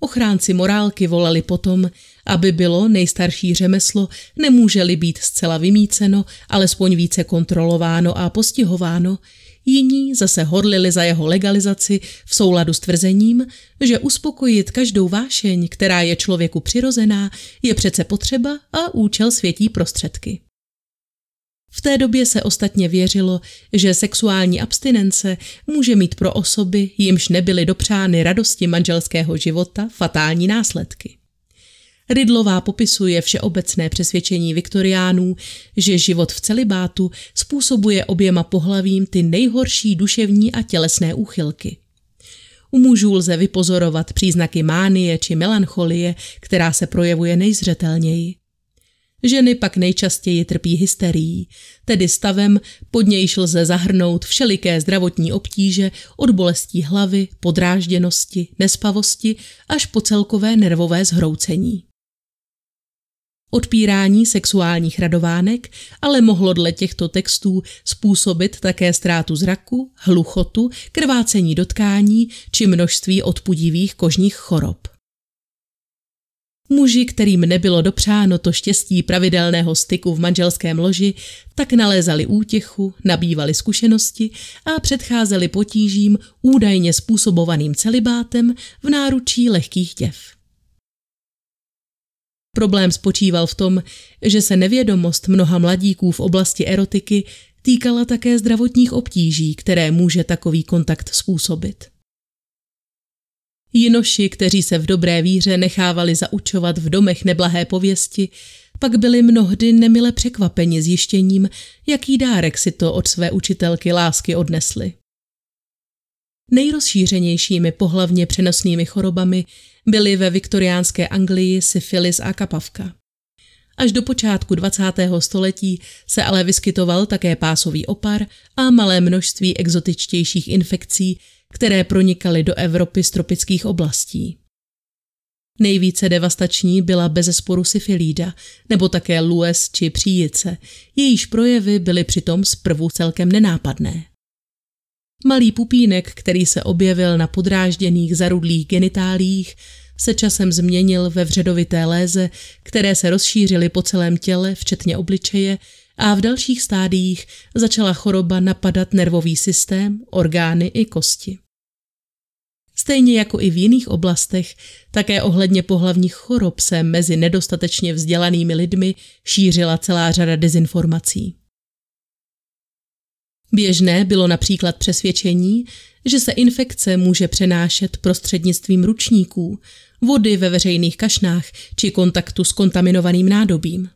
Ochránci morálky volali potom, aby bylo nejstarší řemeslo, nemůže-li být zcela vymíceno, alespoň více kontrolováno a postihováno, jiní zase horlili za jeho legalizaci v souladu s tvrzením, že uspokojit každou vášeň, která je člověku přirozená, je přece potřeba a účel světí prostředky. V té době se ostatně věřilo, že sexuální abstinence může mít pro osoby, jimž nebyly dopřány radosti manželského života, fatální následky. Rydlová popisuje všeobecné přesvědčení viktoriánů, že život v celibátu způsobuje oběma pohlavím ty nejhorší duševní a tělesné úchylky. U mužů lze vypozorovat příznaky mánie či melancholie, která se projevuje nejzřetelněji. Ženy pak nejčastěji trpí hysterií, tedy stavem, pod nějž lze zahrnout všeliké zdravotní obtíže od bolestí hlavy, podrážděnosti, nespavosti až po celkové nervové zhroucení. Odpírání sexuálních radovánek ale mohlo dle těchto textů způsobit také ztrátu zraku, hluchotu, krvácení dotkání či množství odpudivých kožních chorob. Muži, kterým nebylo dopřáno to štěstí pravidelného styku v manželském loži, tak nalézali útěchu, nabývali zkušenosti a předcházeli potížím údajně způsobovaným celibátem v náručí lehkých děv. Problém spočíval v tom, že se nevědomost mnoha mladíků v oblasti erotiky týkala také zdravotních obtíží, které může takový kontakt způsobit. Jinoši, kteří se v dobré víře nechávali zaučovat v domech neblahé pověsti, pak byli mnohdy nemile překvapeni zjištěním, jaký dárek si to od své učitelky lásky odnesli. Nejrozšířenějšími pohlavně přenosnými chorobami byly ve viktoriánské Anglii syfilis a kapavka. Až do počátku 20. století se ale vyskytoval také pásový opar a malé množství exotičtějších infekcí, které pronikaly do Evropy z tropických oblastí. Nejvíce devastační byla bezesporu syfilída, nebo také lues či příjice, jejíž projevy byly přitom zprvu celkem nenápadné. Malý pupínek, který se objevil na podrážděných zarudlých genitálích, se časem změnil ve vředovité léze, které se rozšířily po celém těle, včetně obličeje, a v dalších stádiích začala choroba napadat nervový systém, orgány i kosti. Stejně jako i v jiných oblastech, také ohledně pohlavních chorob se mezi nedostatečně vzdělanými lidmi šířila celá řada dezinformací. Běžné bylo například přesvědčení, že se infekce může přenášet prostřednictvím ručníků, vody ve veřejných kašnách či kontaktu s kontaminovaným nádobím.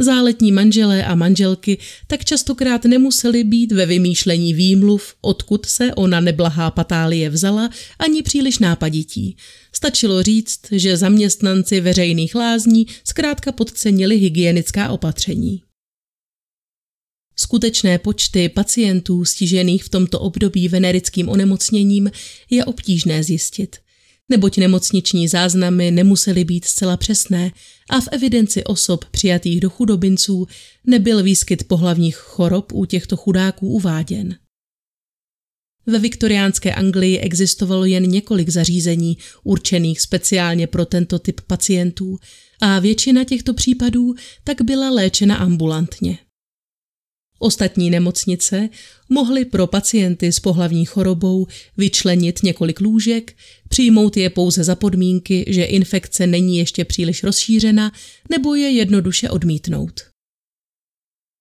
Záletní manželé a manželky tak častokrát nemuseli být ve vymýšlení výmluv, odkud se ona neblahá patálie vzala, ani příliš nápadití. Stačilo říct, že zaměstnanci veřejných lázní zkrátka podcenili hygienická opatření. Skutečné počty pacientů stižených v tomto období venerickým onemocněním je obtížné zjistit – neboť nemocniční záznamy nemusely být zcela přesné a v evidenci osob přijatých do chudobinců nebyl výskyt pohlavních chorob u těchto chudáků uváděn. Ve viktoriánské Anglii existovalo jen několik zařízení určených speciálně pro tento typ pacientů a většina těchto případů tak byla léčena ambulantně. Ostatní nemocnice mohly pro pacienty s pohlavní chorobou vyčlenit několik lůžek, přijmout je pouze za podmínky, že infekce není ještě příliš rozšířena, nebo je jednoduše odmítnout.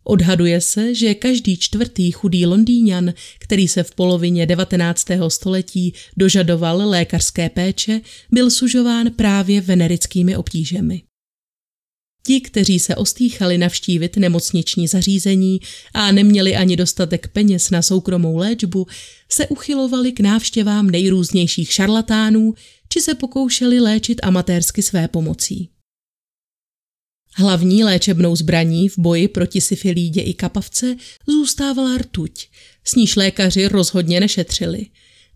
Odhaduje se, že každý čtvrtý chudý Londýňan, který se v polovině 19. století dožadoval lékařské péče, byl sužován právě venerickými obtížemi. Ti, kteří se ostýchali navštívit nemocniční zařízení a neměli ani dostatek peněz na soukromou léčbu, se uchylovali k návštěvám nejrůznějších šarlatánů či se pokoušeli léčit amatérsky své pomocí. Hlavní léčebnou zbraní v boji proti syfilídě i kapavce zůstávala rtuť, s níž lékaři rozhodně nešetřili.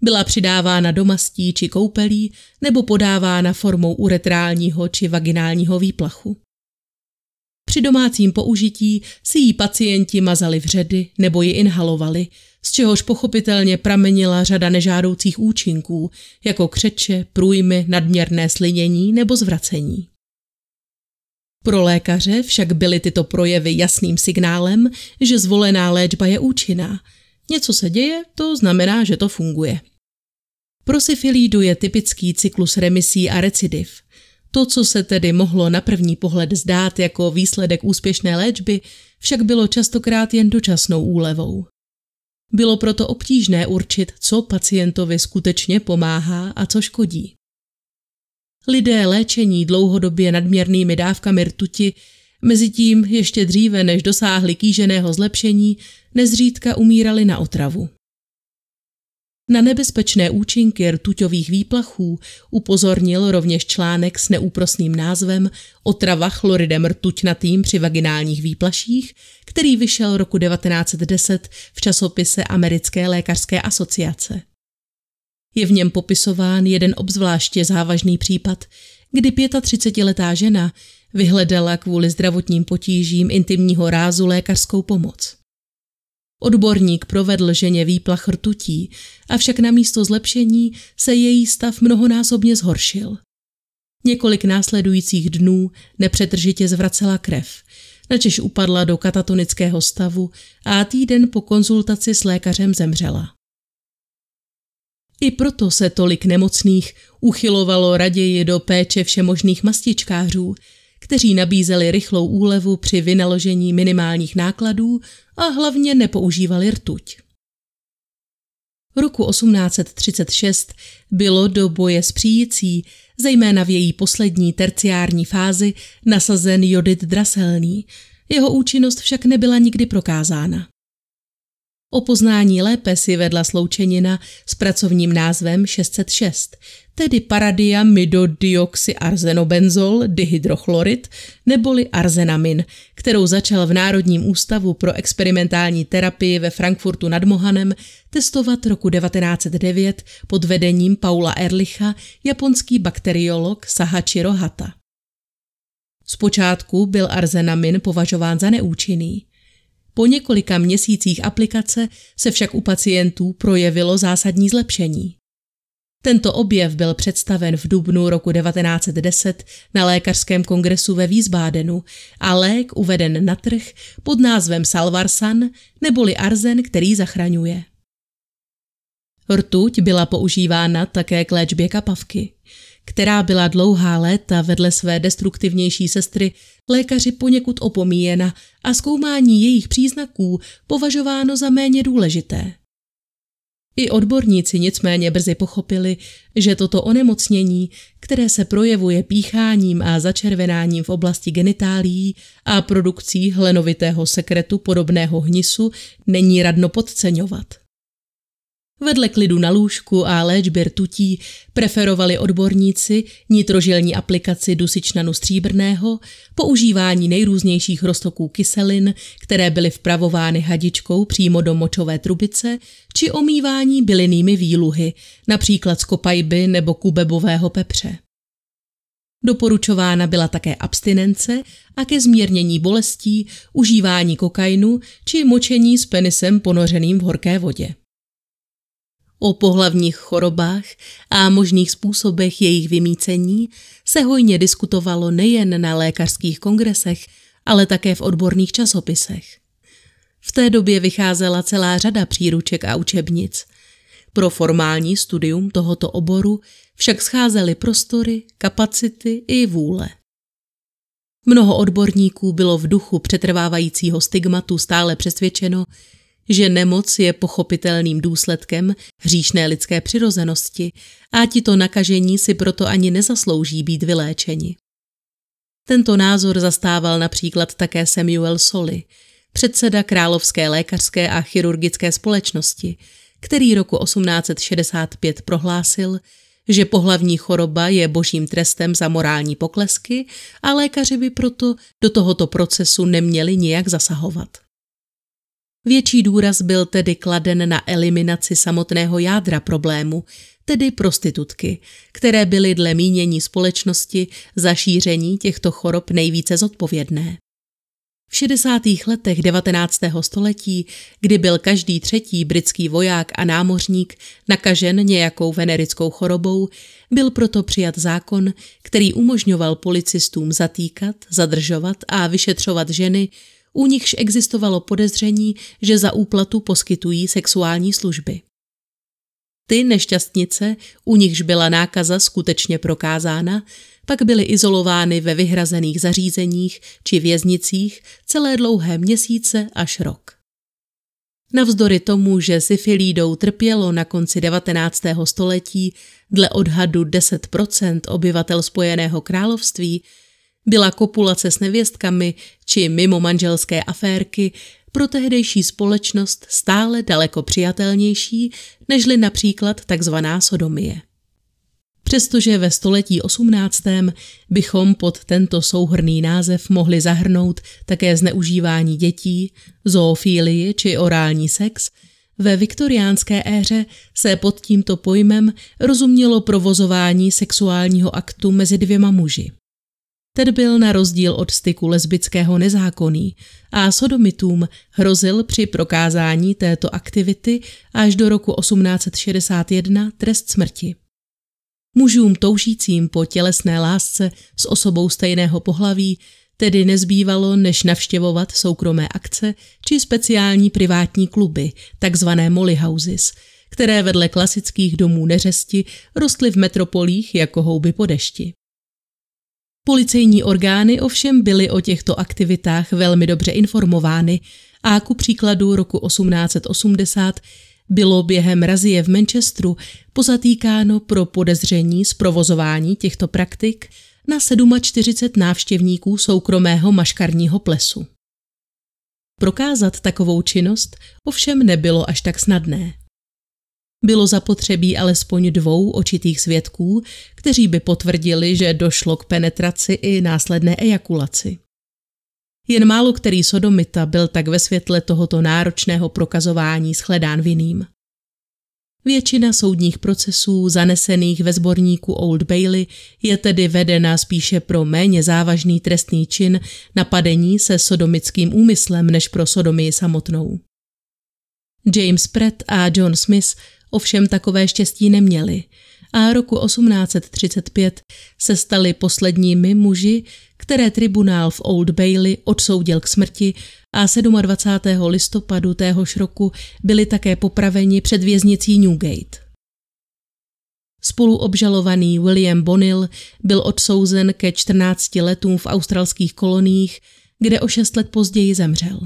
Byla přidávána do mastí či koupelí nebo podávána formou uretrálního či vaginálního výplachu. Při domácím použití si jí pacienti mazali vředy nebo ji inhalovali, z čehož pochopitelně pramenila řada nežádoucích účinků, jako křeče, průjmy, nadměrné slinění nebo zvracení. Pro lékaře však byly tyto projevy jasným signálem, že zvolená léčba je účinná. Něco se děje, to znamená, že to funguje. Pro syfilídu je typický cyklus remisí a recidiv. To, co se tedy mohlo na první pohled zdát jako výsledek úspěšné léčby, však bylo častokrát jen dočasnou úlevou. Bylo proto obtížné určit, co pacientovi skutečně pomáhá a co škodí. Lidé léčení dlouhodobě nadměrnými dávkami rtuti mezitím ještě dříve, než dosáhli kýženého zlepšení, nezřídka umírali na otravu. Na nebezpečné účinky rtuťových výplachů upozornil rovněž článek s neúprosným názvem Otrava chloridem rtuťnatým při vaginálních výplaších, který vyšel roku 1910 v časopise Americké lékařské asociace. Je v něm popisován jeden obzvláště závažný případ, kdy 35-letá žena vyhledala kvůli zdravotním potížím intimního rázu lékařskou pomoc. Odborník provedl ženě výplach rtutí, avšak na místo zlepšení se její stav mnohonásobně zhoršil. Několik následujících dnů nepřetržitě zvracela krev, načež upadla do katatonického stavu a týden po konzultaci s lékařem zemřela. I proto se tolik nemocných uchylovalo raději do péče všemožných mastičkářů, kteří nabízeli rychlou úlevu při vynaložení minimálních nákladů a hlavně nepoužívali rtuť. Roku 1836 bylo do boje s příjící, zejména v její poslední terciární fázi, nasazen jodid draselný. Jeho účinnost však nebyla nikdy prokázána. O poznání lépe si vedla sloučenina s pracovním názvem 606, tedy paradiamidodioxyarzενobenzol dihydrochlorid neboli arzenamin, kterou začal v Národním ústavu pro experimentální terapii ve Frankfurtu nad Mohanem testovat roku 1909 pod vedením Paula Erlicha japonský bakteriolog Sahachiro Hata. Zpočátku byl arzenamin považován za neúčinný. Po několika měsících aplikace se však u pacientů projevilo zásadní zlepšení. Tento objev byl představen v dubnu roku 1910 na lékařském kongresu ve Wiesbadenu a lék uveden na trh pod názvem Salvarsan neboli arzen, který zachraňuje. Rtuť byla používána také k léčbě kapavky která byla dlouhá léta vedle své destruktivnější sestry lékaři poněkud opomíjena a zkoumání jejich příznaků považováno za méně důležité. I odborníci nicméně brzy pochopili, že toto onemocnění, které se projevuje pícháním a začervenáním v oblasti genitálií a produkcí hlenovitého sekretu podobného hnisu, není radno podceňovat. Vedle klidu na lůžku a léčby rtutí preferovali odborníci nitrožilní aplikaci dusičnanu stříbrného, používání nejrůznějších roztoků kyselin, které byly vpravovány hadičkou přímo do močové trubice, či omývání bylinnými výluhy, například z kopajby nebo kubebového pepře. Doporučována byla také abstinence a ke zmírnění bolestí užívání kokainu či močení s penisem ponořeným v horké vodě. O pohlavních chorobách a možných způsobech jejich vymícení se hojně diskutovalo nejen na lékařských kongresech, ale také v odborných časopisech. V té době vycházela celá řada příruček a učebnic. Pro formální studium tohoto oboru však scházely prostory, kapacity i vůle. Mnoho odborníků bylo v duchu přetrvávajícího stigmatu stále přesvědčeno, že nemoc je pochopitelným důsledkem hříšné lidské přirozenosti a tito nakažení si proto ani nezaslouží být vyléčeni. Tento názor zastával například také Samuel Soli, předseda Královské lékařské a chirurgické společnosti, který roku 1865 prohlásil, že pohlavní choroba je božím trestem za morální poklesky a lékaři by proto do tohoto procesu neměli nijak zasahovat. Větší důraz byl tedy kladen na eliminaci samotného jádra problému, tedy prostitutky, které byly dle mínění společnosti za šíření těchto chorob nejvíce zodpovědné. V 60. letech 19. století, kdy byl každý třetí britský voják a námořník nakažen nějakou venerickou chorobou, byl proto přijat zákon, který umožňoval policistům zatýkat, zadržovat a vyšetřovat ženy, u nichž existovalo podezření, že za úplatu poskytují sexuální služby. Ty nešťastnice, u nichž byla nákaza skutečně prokázána, pak byly izolovány ve vyhrazených zařízeních či věznicích celé dlouhé měsíce až rok. Navzdory tomu, že syfilídou trpělo na konci 19. století dle odhadu 10% obyvatel Spojeného království, byla kopulace s nevěstkami či mimo manželské aférky pro tehdejší společnost stále daleko přijatelnější nežli například takzvaná sodomie. Přestože ve století 18. bychom pod tento souhrný název mohli zahrnout také zneužívání dětí, zoofílii či orální sex, ve viktoriánské éře se pod tímto pojmem rozumělo provozování sexuálního aktu mezi dvěma muži. Ten byl na rozdíl od styku lesbického nezákonný a sodomitům hrozil při prokázání této aktivity až do roku 1861 trest smrti. Mužům toužícím po tělesné lásce s osobou stejného pohlaví tedy nezbývalo, než navštěvovat soukromé akce či speciální privátní kluby, takzvané molly houses, které vedle klasických domů neřesti rostly v metropolích jako houby po dešti. Policejní orgány ovšem byly o těchto aktivitách velmi dobře informovány a ku příkladu roku 1880 bylo během razie v Manchesteru pozatýkáno pro podezření z provozování těchto praktik na 47 návštěvníků soukromého maškarního plesu. Prokázat takovou činnost ovšem nebylo až tak snadné. Bylo zapotřebí alespoň dvou očitých svědků, kteří by potvrdili, že došlo k penetraci i následné ejakulaci. Jen málo který sodomita byl tak ve světle tohoto náročného prokazování shledán vinným. Většina soudních procesů zanesených ve sborníku Old Bailey je tedy vedena spíše pro méně závažný trestný čin napadení se sodomickým úmyslem než pro sodomii samotnou. James Pratt a John Smith ovšem takové štěstí neměli a roku 1835 se stali posledními muži, které tribunál v Old Bailey odsoudil k smrti a 27. listopadu téhož roku byli také popraveni před věznicí Newgate. Spoluobžalovaný William Bonnell byl odsouzen ke 14 letům v australských koloniích, kde o 6 let později zemřel.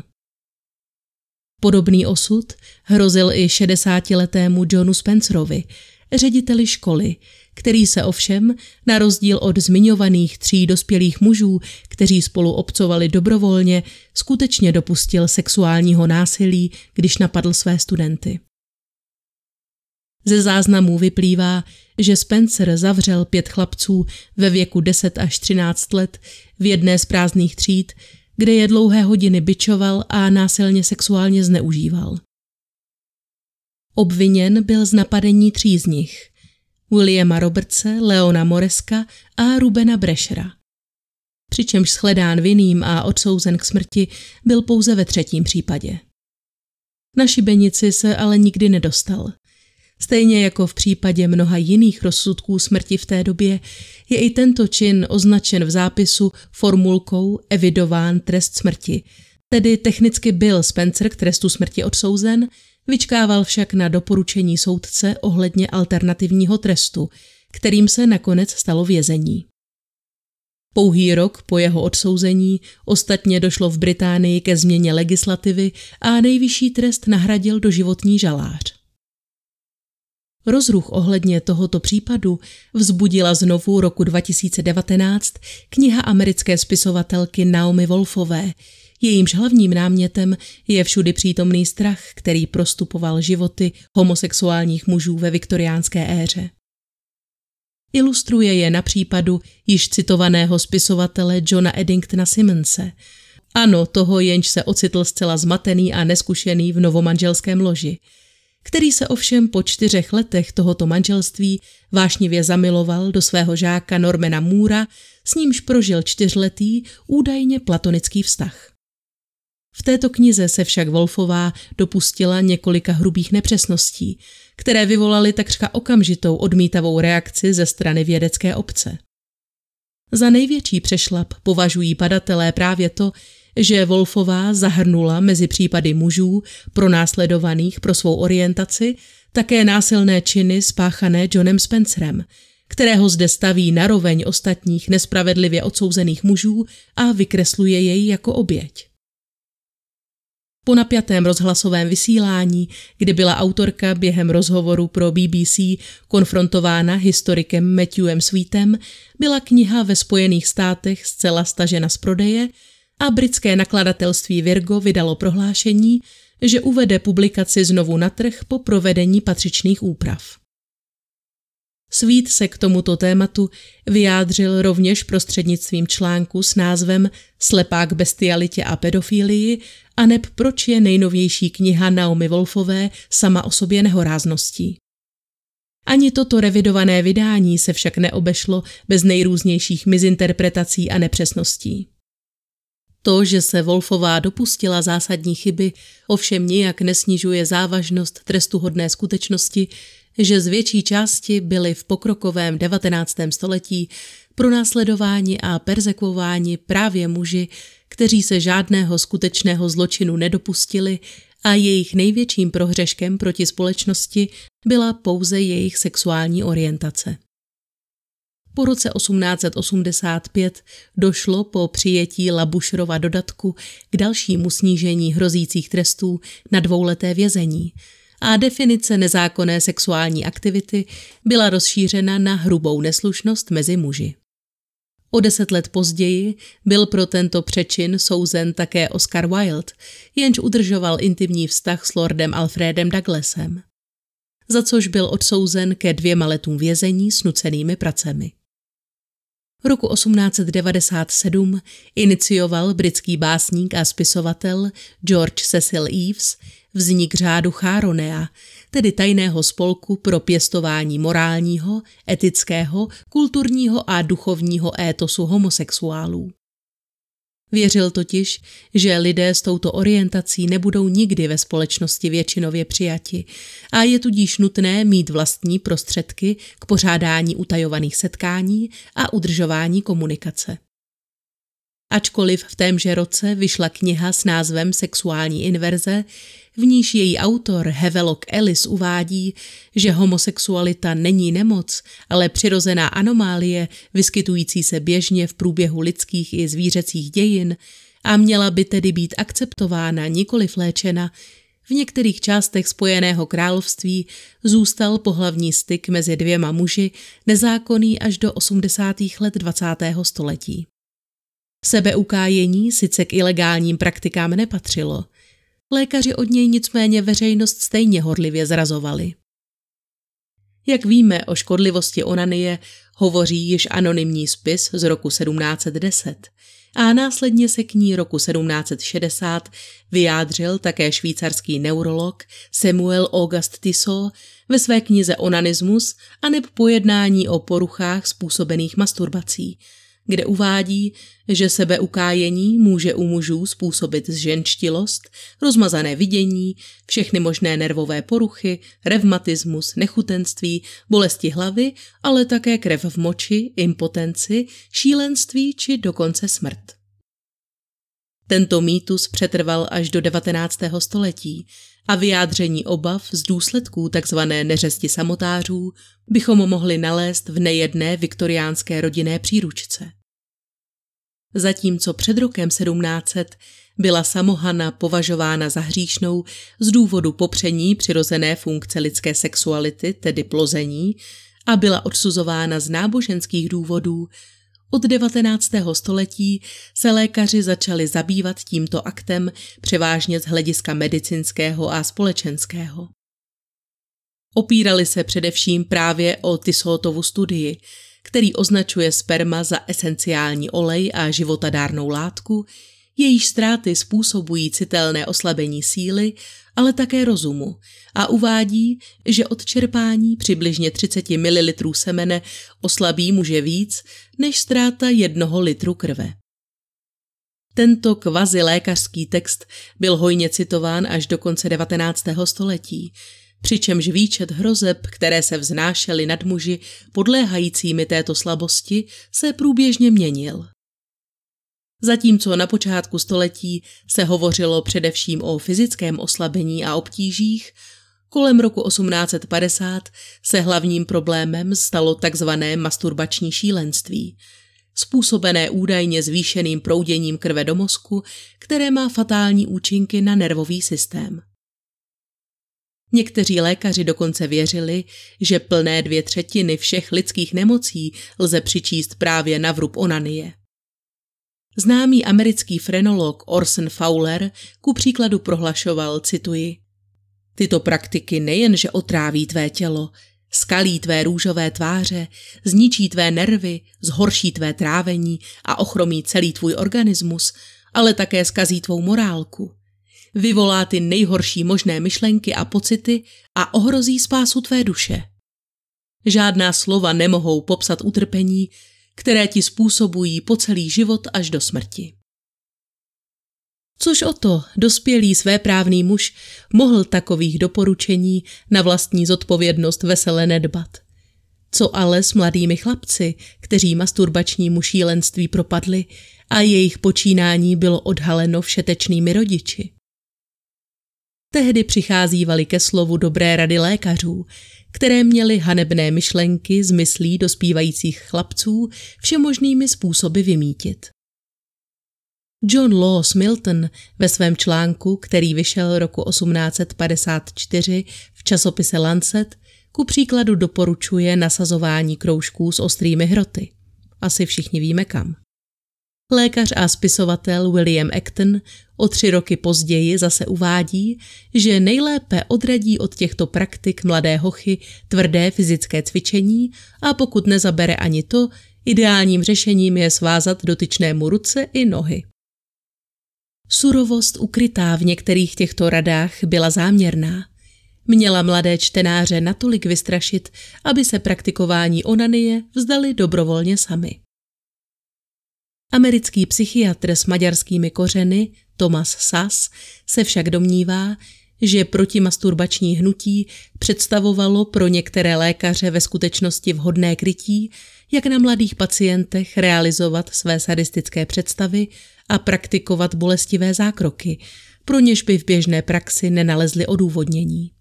Podobný osud hrozil i 60-letému Johnu Spencerovi, řediteli školy, který se ovšem, na rozdíl od zmiňovaných tří dospělých mužů, kteří spolu obcovali dobrovolně, skutečně dopustil sexuálního násilí, když napadl své studenty. Ze záznamů vyplývá, že Spencer zavřel pět chlapců ve věku 10 až 13 let v jedné z prázdných tříd, kde je dlouhé hodiny bičoval a násilně sexuálně zneužíval. Obviněn byl z napadení tří z nich – Williama Robertse, Leona Moreska a Rubena Brešera. Přičemž shledán vinným a odsouzen k smrti byl pouze ve třetím případě. Na šibenici se ale nikdy nedostal. Stejně jako v případě mnoha jiných rozsudků smrti v té době, je i tento čin označen v zápisu formulkou evidován trest smrti, tedy technicky byl Spencer k trestu smrti odsouzen, Vyčkával však na doporučení soudce ohledně alternativního trestu, kterým se nakonec stalo vězení. Pouhý rok po jeho odsouzení ostatně došlo v Británii ke změně legislativy a nejvyšší trest nahradil doživotní žalář. Rozruch ohledně tohoto případu vzbudila znovu roku 2019 kniha americké spisovatelky Naomi Wolfové, Jejímž hlavním námětem je všudy přítomný strach, který prostupoval životy homosexuálních mužů ve viktoriánské éře. Ilustruje je na případu již citovaného spisovatele Johna Eddingtona Simonse. Ano, toho jenž se ocitl zcela zmatený a neskušený v novomanželském loži, který se ovšem po čtyřech letech tohoto manželství vášnivě zamiloval do svého žáka Normana Můra, s nímž prožil čtyřletý, údajně platonický vztah. V této knize se však Wolfová dopustila několika hrubých nepřesností, které vyvolaly takřka okamžitou odmítavou reakci ze strany vědecké obce. Za největší přešlap považují badatelé právě to, že Wolfová zahrnula mezi případy mužů pronásledovaných pro svou orientaci také násilné činy spáchané Johnem Spencerem, kterého zde staví naroveň ostatních nespravedlivě odsouzených mužů a vykresluje jej jako oběť. Po napjatém rozhlasovém vysílání, kdy byla autorka během rozhovoru pro BBC konfrontována historikem Matthewem Sweetem, byla kniha ve Spojených státech zcela stažena z prodeje a britské nakladatelství Virgo vydalo prohlášení, že uvede publikaci znovu na trh po provedení patřičných úprav. Sweet se k tomuto tématu vyjádřil rovněž prostřednictvím článku s názvem Slepák bestialitě a pedofílii a neb proč je nejnovější kniha Naomi Wolfové sama o sobě nehorázností. Ani toto revidované vydání se však neobešlo bez nejrůznějších mizinterpretací a nepřesností. To, že se Wolfová dopustila zásadní chyby, ovšem nijak nesnižuje závažnost trestuhodné skutečnosti, že z větší části byli v pokrokovém 19. století pronásledováni a perzekvováni právě muži, kteří se žádného skutečného zločinu nedopustili a jejich největším prohřeškem proti společnosti byla pouze jejich sexuální orientace. Po roce 1885 došlo po přijetí Labušrova dodatku k dalšímu snížení hrozících trestů na dvouleté vězení a definice nezákonné sexuální aktivity byla rozšířena na hrubou neslušnost mezi muži. O deset let později byl pro tento přečin souzen také Oscar Wilde, jenž udržoval intimní vztah s lordem Alfredem Douglasem, za což byl odsouzen ke dvěma letům vězení s nucenými pracemi. Roku 1897 inicioval britský básník a spisovatel George Cecil Eves vznik řádu Cháronea, tedy tajného spolku pro pěstování morálního, etického, kulturního a duchovního étosu homosexuálů. Věřil totiž, že lidé s touto orientací nebudou nikdy ve společnosti většinově přijati a je tudíž nutné mít vlastní prostředky k pořádání utajovaných setkání a udržování komunikace. Ačkoliv v témže roce vyšla kniha s názvem Sexuální inverze, v níž její autor Havelock Ellis uvádí, že homosexualita není nemoc, ale přirozená anomálie, vyskytující se běžně v průběhu lidských i zvířecích dějin a měla by tedy být akceptována, nikoli léčena, v některých částech Spojeného království zůstal pohlavní styk mezi dvěma muži nezákonný až do 80. let 20. století. Sebeukájení sice k ilegálním praktikám nepatřilo – Lékaři od něj nicméně veřejnost stejně horlivě zrazovali. Jak víme o škodlivosti onanie, hovoří již anonymní spis z roku 1710 a následně se k ní roku 1760 vyjádřil také švýcarský neurolog Samuel August Tissot ve své knize Onanismus a neb pojednání o poruchách způsobených masturbací – kde uvádí, že sebeukájení může u mužů způsobit zženštilost, rozmazané vidění, všechny možné nervové poruchy, revmatismus, nechutenství, bolesti hlavy, ale také krev v moči, impotenci, šílenství či dokonce smrt. Tento mýtus přetrval až do 19. století a vyjádření obav z důsledků tzv. neřesti samotářů bychom mohli nalézt v nejedné viktoriánské rodinné příručce. Zatímco před rokem 1700 byla samohana považována za hříšnou z důvodu popření přirozené funkce lidské sexuality, tedy plození, a byla odsuzována z náboženských důvodů, od 19. století se lékaři začali zabývat tímto aktem převážně z hlediska medicínského a společenského. Opírali se především právě o Tisotovu studii, který označuje sperma za esenciální olej a životadárnou látku, jejíž ztráty způsobují citelné oslabení síly, ale také rozumu a uvádí, že od čerpání přibližně 30 ml semene oslabí muže víc než ztráta jednoho litru krve. Tento kvazi lékařský text byl hojně citován až do konce 19. století, přičemž výčet hrozeb, které se vznášely nad muži podléhajícími této slabosti, se průběžně měnil. Zatímco na počátku století se hovořilo především o fyzickém oslabení a obtížích, kolem roku 1850 se hlavním problémem stalo takzvané masturbační šílenství, způsobené údajně zvýšeným prouděním krve do mozku, které má fatální účinky na nervový systém. Někteří lékaři dokonce věřili, že plné dvě třetiny všech lidských nemocí lze přičíst právě na vrub onanie. Známý americký frenolog Orson Fowler ku příkladu prohlašoval, cituji, Tyto praktiky nejenže otráví tvé tělo, skalí tvé růžové tváře, zničí tvé nervy, zhorší tvé trávení a ochromí celý tvůj organismus, ale také skazí tvou morálku. Vyvolá ty nejhorší možné myšlenky a pocity a ohrozí spásu tvé duše. Žádná slova nemohou popsat utrpení, které ti způsobují po celý život až do smrti. Což o to dospělý svéprávný muž mohl takových doporučení na vlastní zodpovědnost vesele nedbat. Co ale s mladými chlapci, kteří masturbačnímu šílenství propadli a jejich počínání bylo odhaleno všetečnými rodiči? Tehdy přicházívali ke slovu dobré rady lékařů, které měly hanebné myšlenky z myslí dospívajících chlapců všemožnými způsoby vymítit. John Laws Milton ve svém článku, který vyšel roku 1854 v časopise Lancet, ku příkladu doporučuje nasazování kroužků s ostrými hroty. Asi všichni víme kam. Lékař a spisovatel William Acton o tři roky později zase uvádí, že nejlépe odradí od těchto praktik mladé hochy tvrdé fyzické cvičení a pokud nezabere ani to, ideálním řešením je svázat dotyčnému ruce i nohy. Surovost ukrytá v některých těchto radách byla záměrná. Měla mladé čtenáře natolik vystrašit, aby se praktikování onanie vzdali dobrovolně sami. Americký psychiatr s maďarskými kořeny Thomas Sass se však domnívá, že protimasturbační hnutí představovalo pro některé lékaře ve skutečnosti vhodné krytí, jak na mladých pacientech realizovat své sadistické představy a praktikovat bolestivé zákroky, pro něž by v běžné praxi nenalezli odůvodnění.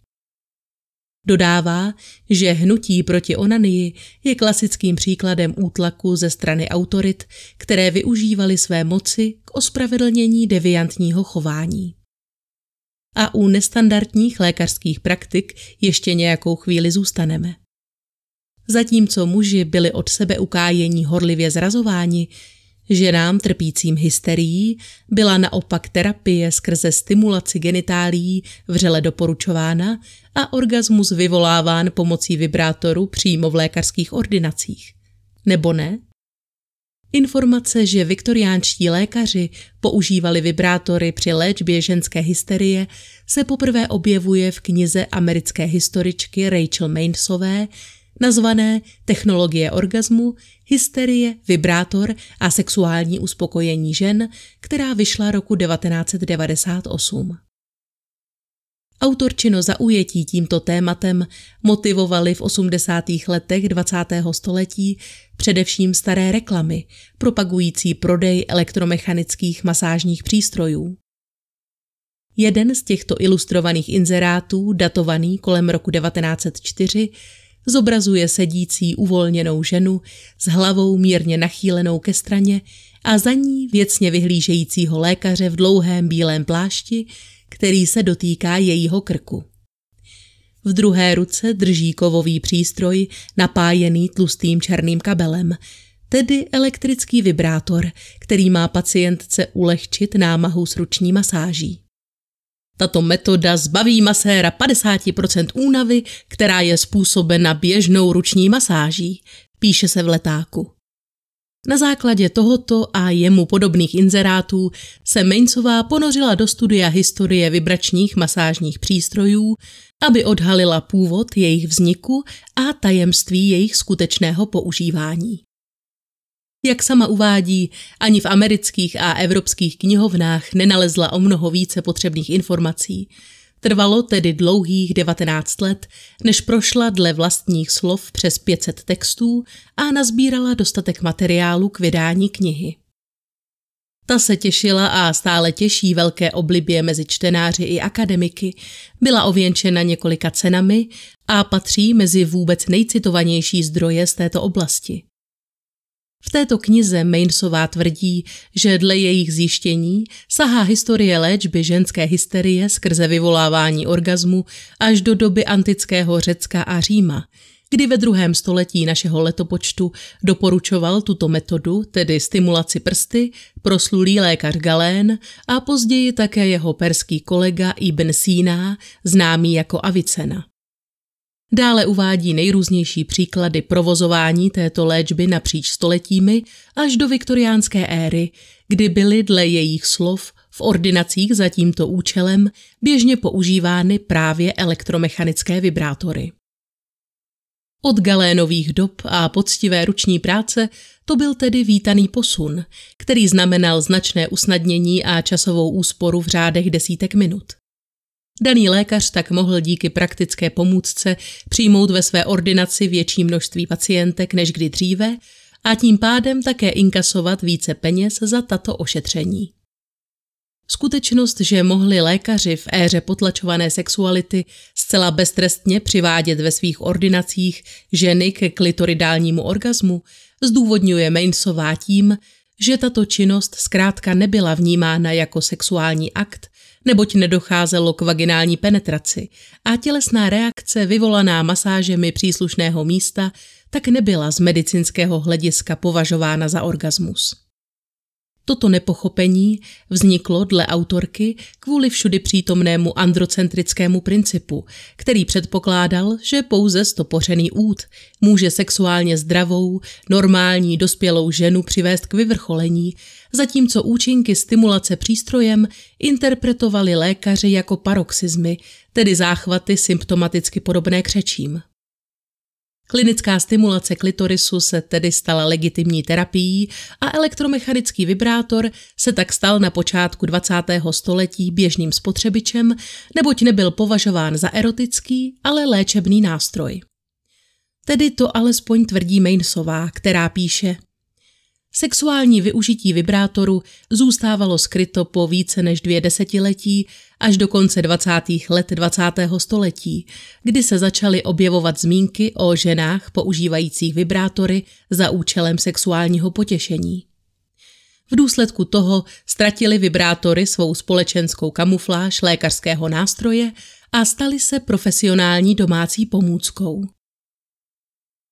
Dodává, že hnutí proti onanii je klasickým příkladem útlaku ze strany autorit, které využívaly své moci k ospravedlnění deviantního chování. A u nestandardních lékařských praktik ještě nějakou chvíli zůstaneme. Zatímco muži byli od sebe ukájení horlivě zrazováni, Ženám trpícím hysterií byla naopak terapie skrze stimulaci genitálií vřele doporučována a orgasmus vyvoláván pomocí vibrátoru přímo v lékařských ordinacích. Nebo ne? Informace, že viktoriánští lékaři používali vibrátory při léčbě ženské hysterie, se poprvé objevuje v knize americké historičky Rachel Mainsové nazvané Technologie orgazmu, hysterie, vibrátor a sexuální uspokojení žen, která vyšla roku 1998. Autorčino zaujetí tímto tématem motivovali v 80. letech 20. století především staré reklamy, propagující prodej elektromechanických masážních přístrojů. Jeden z těchto ilustrovaných inzerátů, datovaný kolem roku 1904, zobrazuje sedící uvolněnou ženu s hlavou mírně nachýlenou ke straně a za ní věcně vyhlížejícího lékaře v dlouhém bílém plášti, který se dotýká jejího krku. V druhé ruce drží kovový přístroj napájený tlustým černým kabelem, tedy elektrický vibrátor, který má pacientce ulehčit námahu s ruční masáží. Tato metoda zbaví maséra 50% únavy, která je způsobena běžnou ruční masáží, píše se v letáku. Na základě tohoto a jemu podobných inzerátů se Mainsová ponořila do studia historie vibračních masážních přístrojů, aby odhalila původ jejich vzniku a tajemství jejich skutečného používání. Jak sama uvádí, ani v amerických a evropských knihovnách nenalezla o mnoho více potřebných informací. Trvalo tedy dlouhých 19 let, než prošla dle vlastních slov přes 500 textů a nazbírala dostatek materiálu k vydání knihy. Ta se těšila a stále těší velké oblibě mezi čtenáři i akademiky, byla ověnčena několika cenami a patří mezi vůbec nejcitovanější zdroje z této oblasti. V této knize Mainsová tvrdí, že dle jejich zjištění sahá historie léčby ženské hysterie skrze vyvolávání orgazmu až do doby antického Řecka a Říma, kdy ve druhém století našeho letopočtu doporučoval tuto metodu, tedy stimulaci prsty, proslulý lékař Galén a později také jeho perský kolega Ibn Sina, známý jako Avicena. Dále uvádí nejrůznější příklady provozování této léčby napříč stoletími až do viktoriánské éry, kdy byly dle jejich slov v ordinacích za tímto účelem běžně používány právě elektromechanické vibrátory. Od galénových dob a poctivé ruční práce to byl tedy vítaný posun, který znamenal značné usnadnění a časovou úsporu v řádech desítek minut. Daný lékař tak mohl díky praktické pomůcce přijmout ve své ordinaci větší množství pacientek než kdy dříve a tím pádem také inkasovat více peněz za tato ošetření. Skutečnost, že mohli lékaři v éře potlačované sexuality zcela beztrestně přivádět ve svých ordinacích ženy ke klitoridálnímu orgazmu, zdůvodňuje Mainsová tím, že tato činnost zkrátka nebyla vnímána jako sexuální akt, neboť nedocházelo k vaginální penetraci a tělesná reakce vyvolaná masážemi příslušného místa tak nebyla z medicínského hlediska považována za orgasmus. Toto nepochopení vzniklo dle autorky kvůli všudy přítomnému androcentrickému principu, který předpokládal, že pouze stopořený út může sexuálně zdravou, normální dospělou ženu přivést k vyvrcholení, zatímco účinky stimulace přístrojem interpretovali lékaři jako paroxizmy, tedy záchvaty symptomaticky podobné křečím. Klinická stimulace klitorisu se tedy stala legitimní terapií a elektromechanický vibrátor se tak stal na počátku 20. století běžným spotřebičem, neboť nebyl považován za erotický, ale léčebný nástroj. Tedy to alespoň tvrdí Mainsová, která píše – Sexuální využití vibrátoru zůstávalo skryto po více než dvě desetiletí až do konce 20. let 20. století, kdy se začaly objevovat zmínky o ženách používajících vibrátory za účelem sexuálního potěšení. V důsledku toho ztratili vibrátory svou společenskou kamufláž lékařského nástroje a stali se profesionální domácí pomůckou.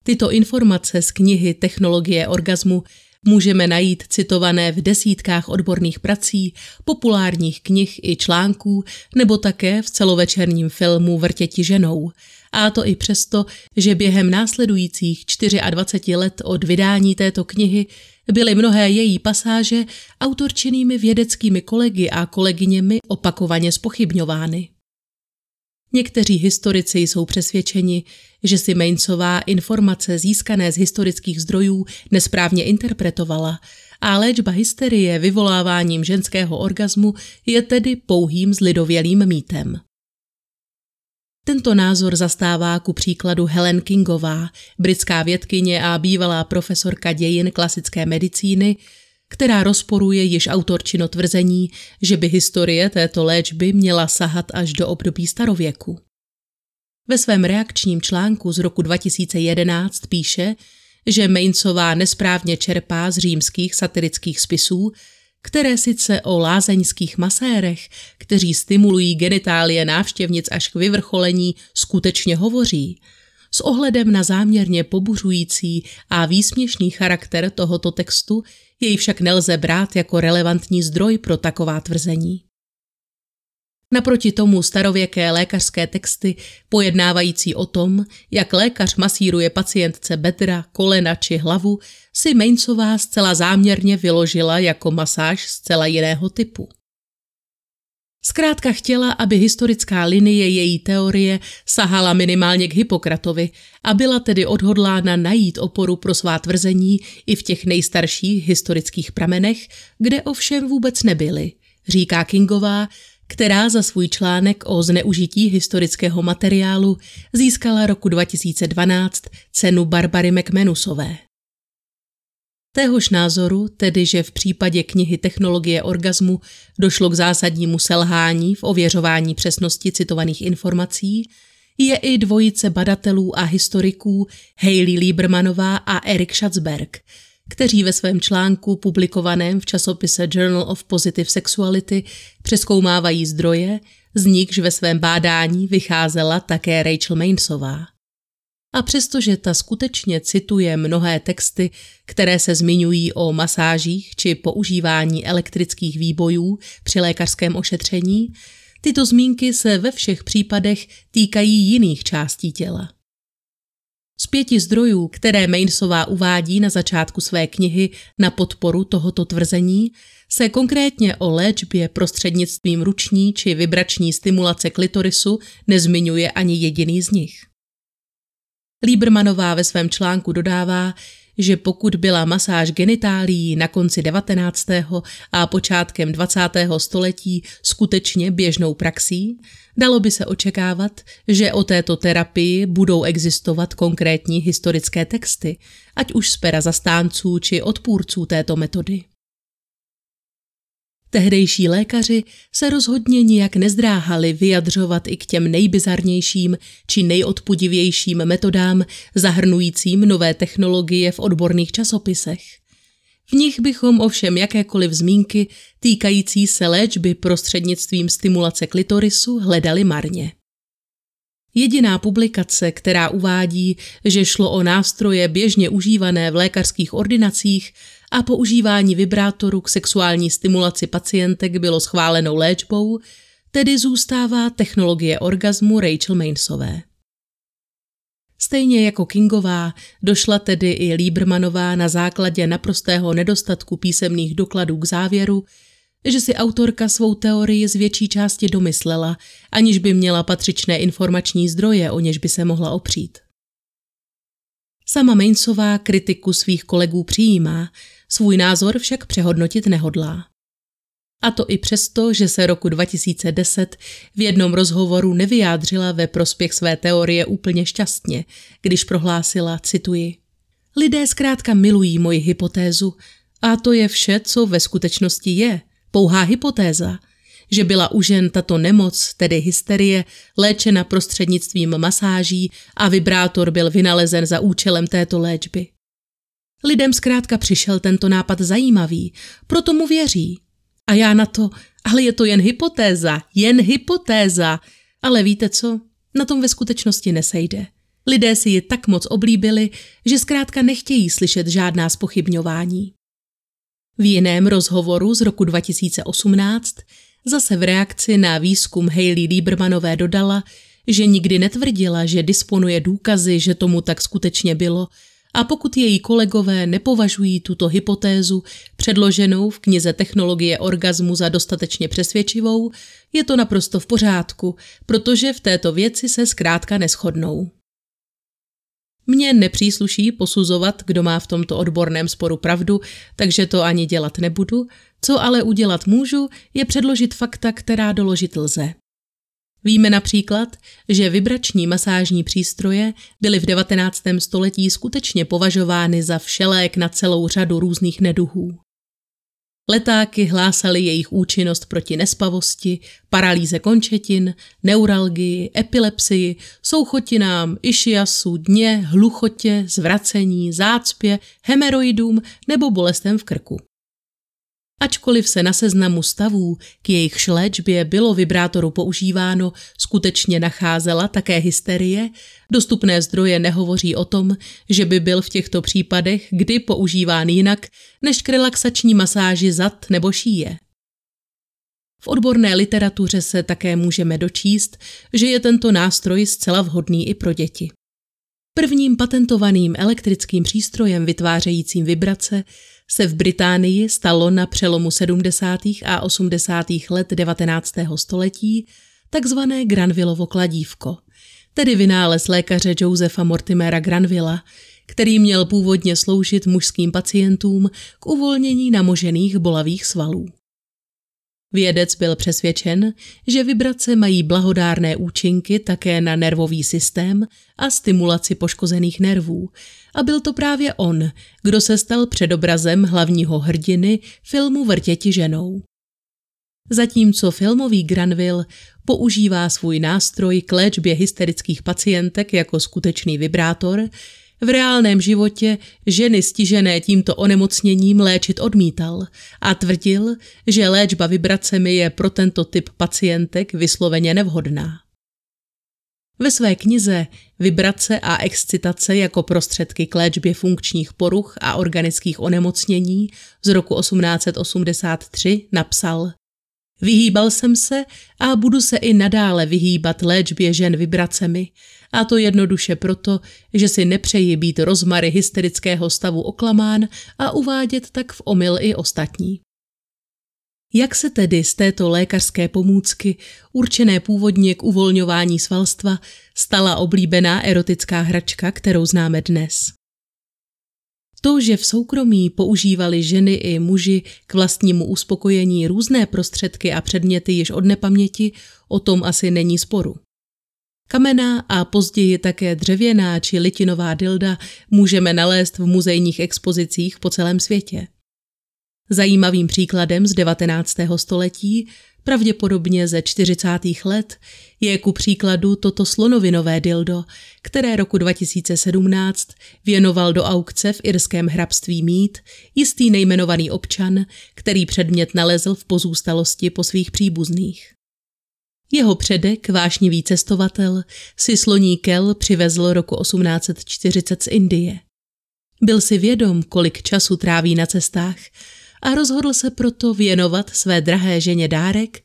Tyto informace z knihy Technologie orgazmu můžeme najít citované v desítkách odborných prací, populárních knih i článků, nebo také v celovečerním filmu Vrtěti ženou. A to i přesto, že během následujících 24 let od vydání této knihy byly mnohé její pasáže autorčinými vědeckými kolegy a kolegyněmi opakovaně spochybňovány. Někteří historici jsou přesvědčeni, že si Mainsová informace získané z historických zdrojů nesprávně interpretovala a léčba hysterie vyvoláváním ženského orgazmu je tedy pouhým zlidovělým mýtem. Tento názor zastává ku příkladu Helen Kingová, britská vědkyně a bývalá profesorka dějin klasické medicíny, která rozporuje již autorčino tvrzení, že by historie této léčby měla sahat až do období starověku. Ve svém reakčním článku z roku 2011 píše, že Mainsová nesprávně čerpá z římských satirických spisů, které sice o lázeňských masérech, kteří stimulují genitálie návštěvnic až k vyvrcholení, skutečně hovoří, s ohledem na záměrně pobuřující a výsměšný charakter tohoto textu jej však nelze brát jako relevantní zdroj pro taková tvrzení. Naproti tomu starověké lékařské texty pojednávající o tom, jak lékař masíruje pacientce bedra, kolena či hlavu, si Mainsová zcela záměrně vyložila jako masáž zcela jiného typu. Zkrátka chtěla, aby historická linie její teorie sahala minimálně k Hippokratovi a byla tedy odhodlána najít oporu pro svá tvrzení i v těch nejstarších historických pramenech, kde ovšem vůbec nebyly, říká Kingová, která za svůj článek o zneužití historického materiálu získala roku 2012 cenu Barbary McManusové. Téhož názoru, tedy že v případě knihy Technologie orgazmu došlo k zásadnímu selhání v ověřování přesnosti citovaných informací, je i dvojice badatelů a historiků Hayley Liebermanová a Erik Schatzberg, kteří ve svém článku publikovaném v časopise Journal of Positive Sexuality přeskoumávají zdroje, z nichž ve svém bádání vycházela také Rachel Mainsová. A přestože ta skutečně cituje mnohé texty, které se zmiňují o masážích či používání elektrických výbojů při lékařském ošetření, tyto zmínky se ve všech případech týkají jiných částí těla. Z pěti zdrojů, které Mainsová uvádí na začátku své knihy na podporu tohoto tvrzení, se konkrétně o léčbě prostřednictvím ruční či vibrační stimulace klitorisu nezmiňuje ani jediný z nich. Liebermanová ve svém článku dodává, že pokud byla masáž genitálií na konci 19. a počátkem 20. století skutečně běžnou praxí, dalo by se očekávat, že o této terapii budou existovat konkrétní historické texty, ať už z pera zastánců či odpůrců této metody. Tehdejší lékaři se rozhodně nijak nezdráhali vyjadřovat i k těm nejbizarnějším či nejodpudivějším metodám zahrnujícím nové technologie v odborných časopisech. V nich bychom ovšem jakékoliv zmínky týkající se léčby prostřednictvím stimulace klitorisu hledali marně. Jediná publikace, která uvádí, že šlo o nástroje běžně užívané v lékařských ordinacích a používání vibrátoru k sexuální stimulaci pacientek bylo schválenou léčbou, tedy zůstává technologie orgazmu Rachel Mainsové. Stejně jako Kingová došla tedy i Liebermanová na základě naprostého nedostatku písemných dokladů k závěru, že si autorka svou teorii z větší části domyslela, aniž by měla patřičné informační zdroje, o něž by se mohla opřít. Sama Mainsová kritiku svých kolegů přijímá, svůj názor však přehodnotit nehodlá. A to i přesto, že se roku 2010 v jednom rozhovoru nevyjádřila ve prospěch své teorie úplně šťastně, když prohlásila, cituji, Lidé zkrátka milují moji hypotézu a to je vše, co ve skutečnosti je – pouhá hypotéza, že byla u žen tato nemoc, tedy hysterie, léčena prostřednictvím masáží a vibrátor byl vynalezen za účelem této léčby. Lidem zkrátka přišel tento nápad zajímavý, proto mu věří. A já na to, ale je to jen hypotéza, jen hypotéza. Ale víte co? Na tom ve skutečnosti nesejde. Lidé si ji tak moc oblíbili, že zkrátka nechtějí slyšet žádná spochybňování. V jiném rozhovoru z roku 2018 zase v reakci na výzkum Hayley Liebermanové dodala, že nikdy netvrdila, že disponuje důkazy, že tomu tak skutečně bylo, a pokud její kolegové nepovažují tuto hypotézu předloženou v knize Technologie orgazmu za dostatečně přesvědčivou, je to naprosto v pořádku, protože v této věci se zkrátka neschodnou. Mně nepřísluší posuzovat, kdo má v tomto odborném sporu pravdu, takže to ani dělat nebudu. Co ale udělat můžu, je předložit fakta, která doložit lze. Víme například, že vibrační masážní přístroje byly v 19. století skutečně považovány za všelék na celou řadu různých neduhů. Letáky hlásaly jejich účinnost proti nespavosti, paralýze končetin, neuralgii, epilepsii, souchotinám, išiasu, dně, hluchotě, zvracení, zácpě, hemeroidům nebo bolestem v krku. Ačkoliv se na seznamu stavů, k jejich léčbě bylo vibrátoru používáno, skutečně nacházela také hysterie, dostupné zdroje nehovoří o tom, že by byl v těchto případech kdy používán jinak než k relaxační masáži zad nebo šíje. V odborné literatuře se také můžeme dočíst, že je tento nástroj zcela vhodný i pro děti. Prvním patentovaným elektrickým přístrojem vytvářejícím vibrace se v Británii stalo na přelomu 70. a 80. let 19. století takzvané Granvillovo kladívko, tedy vynález lékaře Josefa Mortimera Granvilla, který měl původně sloužit mužským pacientům k uvolnění namožených bolavých svalů. Vědec byl přesvědčen, že vibrace mají blahodárné účinky také na nervový systém a stimulaci poškozených nervů. A byl to právě on, kdo se stal předobrazem hlavního hrdiny filmu Vrtěti ženou. Zatímco filmový Granville používá svůj nástroj k léčbě hysterických pacientek jako skutečný vibrátor, v reálném životě ženy stižené tímto onemocněním léčit odmítal a tvrdil, že léčba vibracemi je pro tento typ pacientek vysloveně nevhodná. Ve své knize Vibrace a excitace jako prostředky k léčbě funkčních poruch a organických onemocnění z roku 1883 napsal Vyhýbal jsem se a budu se i nadále vyhýbat léčbě žen vibracemi, a to jednoduše proto, že si nepřeji být rozmary hysterického stavu oklamán a uvádět tak v omyl i ostatní. Jak se tedy z této lékařské pomůcky, určené původně k uvolňování svalstva, stala oblíbená erotická hračka, kterou známe dnes? To, že v soukromí používali ženy i muži k vlastnímu uspokojení různé prostředky a předměty již od nepaměti, o tom asi není sporu. Kamená a později také dřevěná či litinová dilda můžeme nalézt v muzejních expozicích po celém světě. Zajímavým příkladem z 19. století, pravděpodobně ze 40. let, je ku příkladu toto slonovinové dildo, které roku 2017 věnoval do aukce v irském hrabství Mít jistý nejmenovaný občan, který předmět nalezl v pozůstalosti po svých příbuzných. Jeho předek, vášnivý cestovatel, si sloní kel přivezl roku 1840 z Indie. Byl si vědom, kolik času tráví na cestách a rozhodl se proto věnovat své drahé ženě dárek,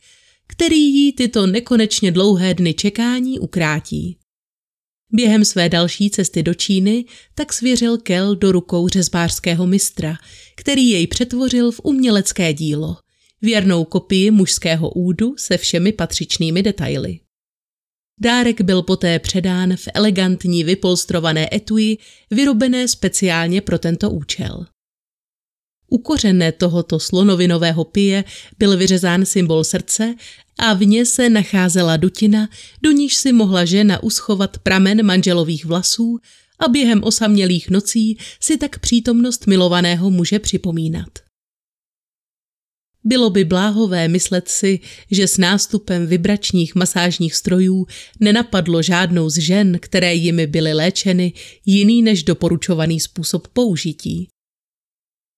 který jí tyto nekonečně dlouhé dny čekání ukrátí. Během své další cesty do Číny tak svěřil kel do rukou řezbářského mistra, který jej přetvořil v umělecké dílo – věrnou kopii mužského údu se všemi patřičnými detaily. Dárek byl poté předán v elegantní vypolstrované etui, vyrobené speciálně pro tento účel. U kořené tohoto slonovinového pije byl vyřezán symbol srdce a v ně se nacházela dutina, do níž si mohla žena uschovat pramen manželových vlasů a během osamělých nocí si tak přítomnost milovaného muže připomínat. Bylo by bláhové myslet si, že s nástupem vibračních masážních strojů nenapadlo žádnou z žen, které jimi byly léčeny, jiný než doporučovaný způsob použití.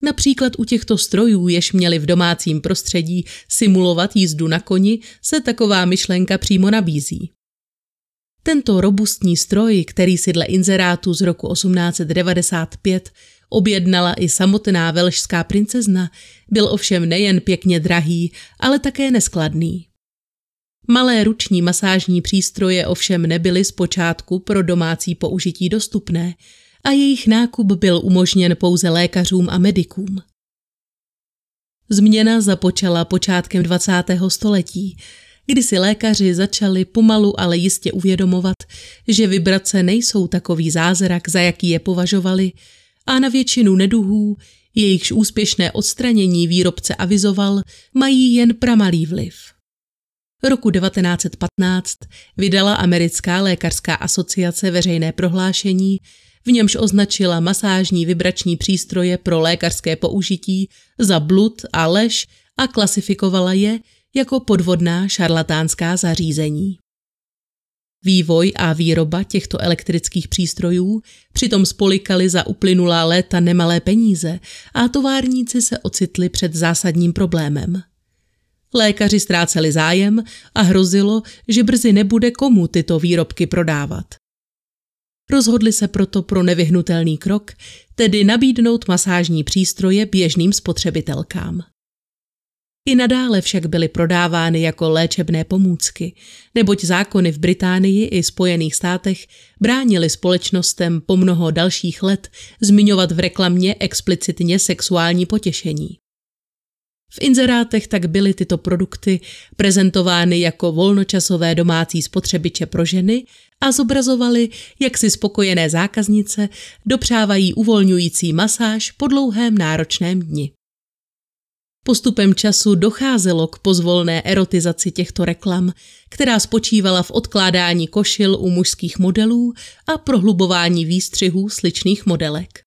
Například u těchto strojů, jež měli v domácím prostředí simulovat jízdu na koni, se taková myšlenka přímo nabízí. Tento robustní stroj, který si dle inzerátu z roku 1895 objednala i samotná velšská princezna, byl ovšem nejen pěkně drahý, ale také neskladný. Malé ruční masážní přístroje ovšem nebyly zpočátku pro domácí použití dostupné a jejich nákup byl umožněn pouze lékařům a medikům. Změna započala počátkem 20. století, kdy si lékaři začali pomalu, ale jistě uvědomovat, že vibrace nejsou takový zázrak, za jaký je považovali, a na většinu neduhů, jejichž úspěšné odstranění výrobce avizoval, mají jen pramalý vliv. Roku 1915 vydala americká lékařská asociace veřejné prohlášení, v němž označila masážní vibrační přístroje pro lékařské použití za blud a lež a klasifikovala je jako podvodná šarlatánská zařízení. Vývoj a výroba těchto elektrických přístrojů přitom spolikali za uplynulá léta nemalé peníze a továrníci se ocitli před zásadním problémem. Lékaři ztráceli zájem a hrozilo, že brzy nebude komu tyto výrobky prodávat. Rozhodli se proto pro nevyhnutelný krok, tedy nabídnout masážní přístroje běžným spotřebitelkám. I nadále však byly prodávány jako léčebné pomůcky, neboť zákony v Británii i Spojených státech bránily společnostem po mnoho dalších let zmiňovat v reklamě explicitně sexuální potěšení. V inzerátech tak byly tyto produkty prezentovány jako volnočasové domácí spotřebiče pro ženy a zobrazovaly, jak si spokojené zákaznice dopřávají uvolňující masáž po dlouhém náročném dni. Postupem času docházelo k pozvolné erotizaci těchto reklam, která spočívala v odkládání košil u mužských modelů a prohlubování výstřihů sličných modelek.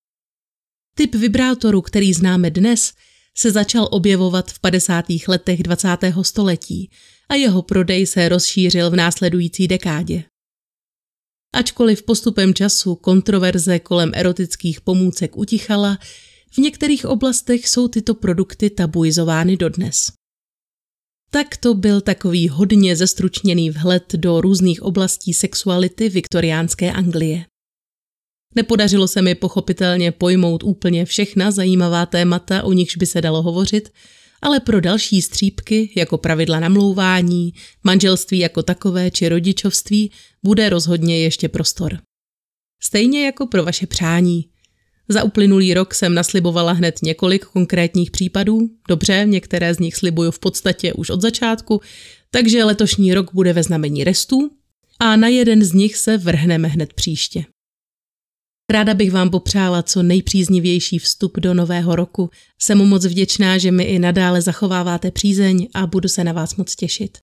Typ vibrátoru, který známe dnes, se začal objevovat v 50. letech 20. století a jeho prodej se rozšířil v následující dekádě. Ačkoliv postupem času kontroverze kolem erotických pomůcek utichala, v některých oblastech jsou tyto produkty tabuizovány dodnes. Tak to byl takový hodně zestručněný vhled do různých oblastí sexuality viktoriánské Anglie. Nepodařilo se mi pochopitelně pojmout úplně všechna zajímavá témata, o nichž by se dalo hovořit, ale pro další střípky, jako pravidla namlouvání, manželství jako takové či rodičovství, bude rozhodně ještě prostor. Stejně jako pro vaše přání. Za uplynulý rok jsem naslibovala hned několik konkrétních případů, dobře, některé z nich slibuju v podstatě už od začátku, takže letošní rok bude ve znamení restů a na jeden z nich se vrhneme hned příště. Ráda bych vám popřála co nejpříznivější vstup do nového roku. Jsem moc vděčná, že mi i nadále zachováváte přízeň a budu se na vás moc těšit.